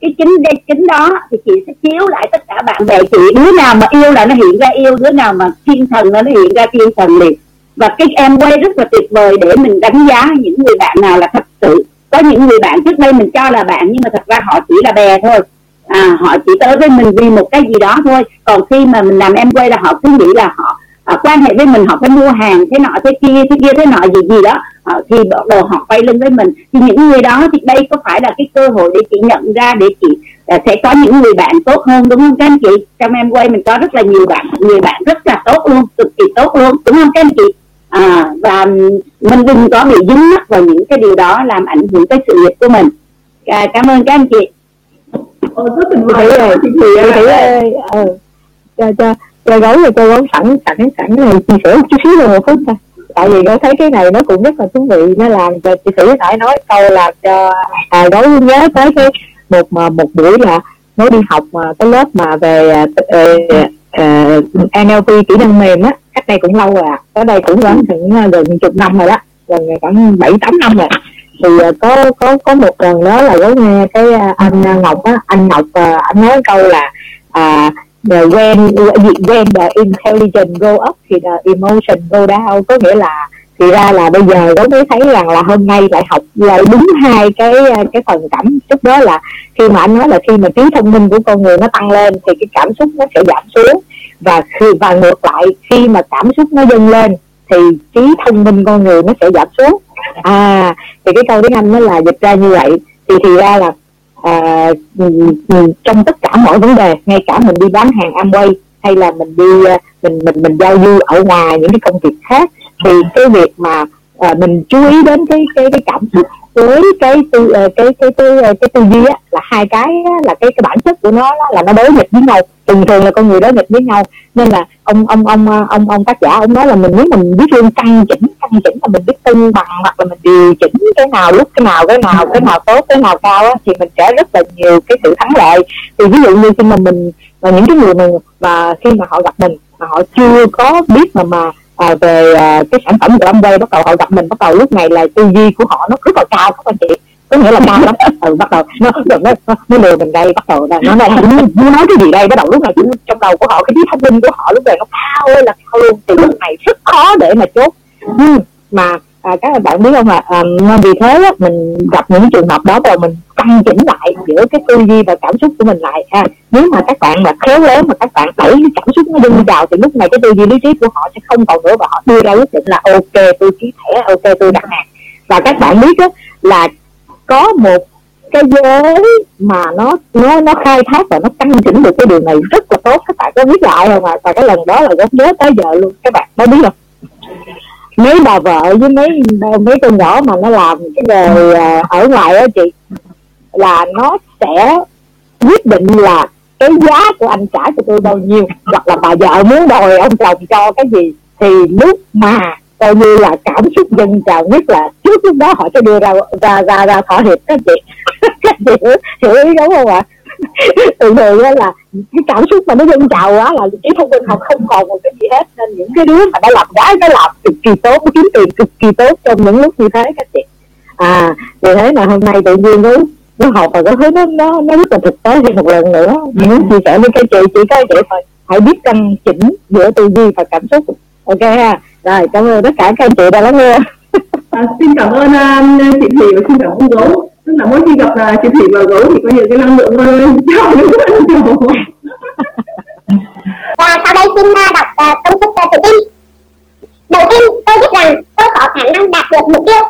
Cái kính đây kính đó thì chị sẽ chiếu lại tất cả bạn bè chị. Đứa nào mà yêu là nó hiện ra yêu đứa nào mà thiên thần là nó hiện ra thiên thần liền. Và cái em quay rất là tuyệt vời để mình đánh giá những người bạn nào là thật sự. Có những người bạn trước đây mình cho là bạn nhưng mà thật ra họ chỉ là bè thôi. À, họ chỉ tới với mình vì một cái gì đó thôi. Còn khi mà mình làm em quay là họ cứ nghĩ là họ à, quan hệ với mình họ phải mua hàng thế nọ thế kia thế kia thế nọ gì gì đó. À, thì bắt đầu họ quay lưng với mình. Thì những người đó thì đây có phải là cái cơ hội để chị nhận ra để chị à, sẽ có những người bạn tốt hơn đúng không các anh chị? Trong em quay mình có rất là nhiều bạn người bạn rất là tốt luôn cực kỳ tốt luôn đúng không các anh chị? À, và mình đừng có bị dính mắc vào những cái điều đó làm ảnh hưởng tới sự nghiệp của mình. À, cảm ơn các anh chị. Ồ, rất tình rồi. Chị Thủy ơi ờ cho cho chơi gấu rồi chơi gấu sẵn sẵn sẵn này. Chia sẻ một chút xíu là một phút thôi. Tại vì gấu thấy cái này nó cũng rất là thú vị nó làm cho chị thủy nãy nói câu là cho à, gấu nhớ tới cái một mà một buổi là nó đi học mà cái lớp mà về ờ, ờ, uh, uh, NLP kỹ năng mềm á. Cách đây cũng lâu rồi à tới đây cũng khoảng gần gần chục năm rồi đó. Gần khoảng bảy tám năm rồi. Thì uh, có có có một lần đó là gấu nghe cái uh, anh Ngọc á anh Ngọc uh, anh nói câu là uh, the when when the intelligence go up thì the emotion go down. Có nghĩa là, thì ra là bây giờ nó mới thấy rằng là hôm nay lại học lại đúng hai cái cái phần cảm xúc đó là khi mà anh nói là khi mà trí thông minh của con người nó tăng lên thì cái cảm xúc nó sẽ giảm xuống. Và khi, và ngược lại, khi mà cảm xúc nó dâng lên thì trí thông minh con người nó sẽ giảm xuống. À thì cái câu tiếng anh nó là dịch ra như vậy. Thì thì ra là à, trong tất cả mọi vấn đề ngay cả mình đi bán hàng Amway hay là mình đi à, mình mình mình giao du ở ngoài những cái công việc khác thì cái việc mà à, mình chú ý đến cái cái cái cảm xúc với cái tư ờ, cái cái cái cái, cái tư duy á, là hai cái á, là cái cái bản chất của nó là nó đối nghịch với nhau. Thường thường là con người đối nghịch với nhau. Nên là ông ông ông ờ, ông ông tác giả ông nói là mình nếu mình biết luôn căn chỉnh căn chỉnh là mình biết cân bằng hoặc là mình điều chỉnh cái nào lúc cái nào cái nào cái nào tốt cái nào cao á, thì mình sẽ rất là nhiều cái sự thắng lợi. Thì ví dụ như khi mà mình và những cái người mà mà khi mà họ gặp mình mà họ chưa có biết mà mà à, về à, cái sản phẩm của Amway bắt đầu họ gặp mình bắt đầu lúc này là tư duy của họ nó rất là cao các anh chị. Có nghĩa là cao lắm. Ừ, bắt đầu nó nó nó, nó lừa mình đây bắt đầu là nó này muốn nói cái gì đây? Bắt đầu lúc này trong đầu của họ cái trí thông minh của họ lúc này nó cao ơi là cao luôn. Thì lúc này rất khó để mà chốt. Nhưng mà à, các bạn biết không ạ? À, vì thế á, mình gặp những trường hợp đó rồi mình căn chỉnh lại giữa cái tư duy và cảm xúc của mình lại. À, nếu mà các bạn mà khéo léo mà các bạn đẩy cái cảm xúc nó đi vào thì lúc này cái tư duy lý trí của họ sẽ không còn nữa và họ đưa ra quyết định là ok tôi ký thẻ ok tôi đặt hàng và các bạn biết đó, là có một cái giới mà nó nó nó khai thác và nó căn chỉnh được cái điều này rất là tốt. Các bạn có biết lại không ạ? À? và cái lần đó là gốc nhớ tới giờ luôn. Các bạn có biết không? Mấy bà vợ với mấy mấy con nhỏ mà nó làm cái nghề à, ở ngoài đó chị là nó sẽ quyết định là cái giá của anh trả cho tôi bao nhiêu hoặc là bà vợ muốn đòi ông chồng cho cái gì thì lúc mà coi như là cảm xúc dâng trào nhất là trước lúc đó họ sẽ đưa ra ra ra ra thỏa hiệp các chị. Các chị hiểu, hiểu ý đúng không ạ? Thường thường đó là cái cảm xúc mà nó dâng trào quá là cái thông minh học không còn một cái gì hết. Nên những cái đứa mà đã làm gái nó làm cực kỳ tốt kiếm tiền cực kỳ tốt trong những lúc như thế các chị. À vì thế mà hôm nay tự nhiên nó nó học và có thấy nó nó nó rất là thực tế thêm một lần nữa. Muốn chia sẻ với các chị chỉ có vậy thôi. Hãy biết căn chỉnh giữa tư duy và cảm xúc. Ok ha? Rồi cảm ơn tất cả các anh chị đã lắng nghe. À, xin cảm ơn uh, chị Thủy và xin cảm ơn gấu tức là mỗi khi gặp là chị Thủy và gấu thì có nhiều cái năng lượng hơn trong những rất nhiều và sau đây xin à, đọc à, uh, công thức uh, tự tin đầu tiên tôi biết rằng tôi có khả năng đạt được mục tiêu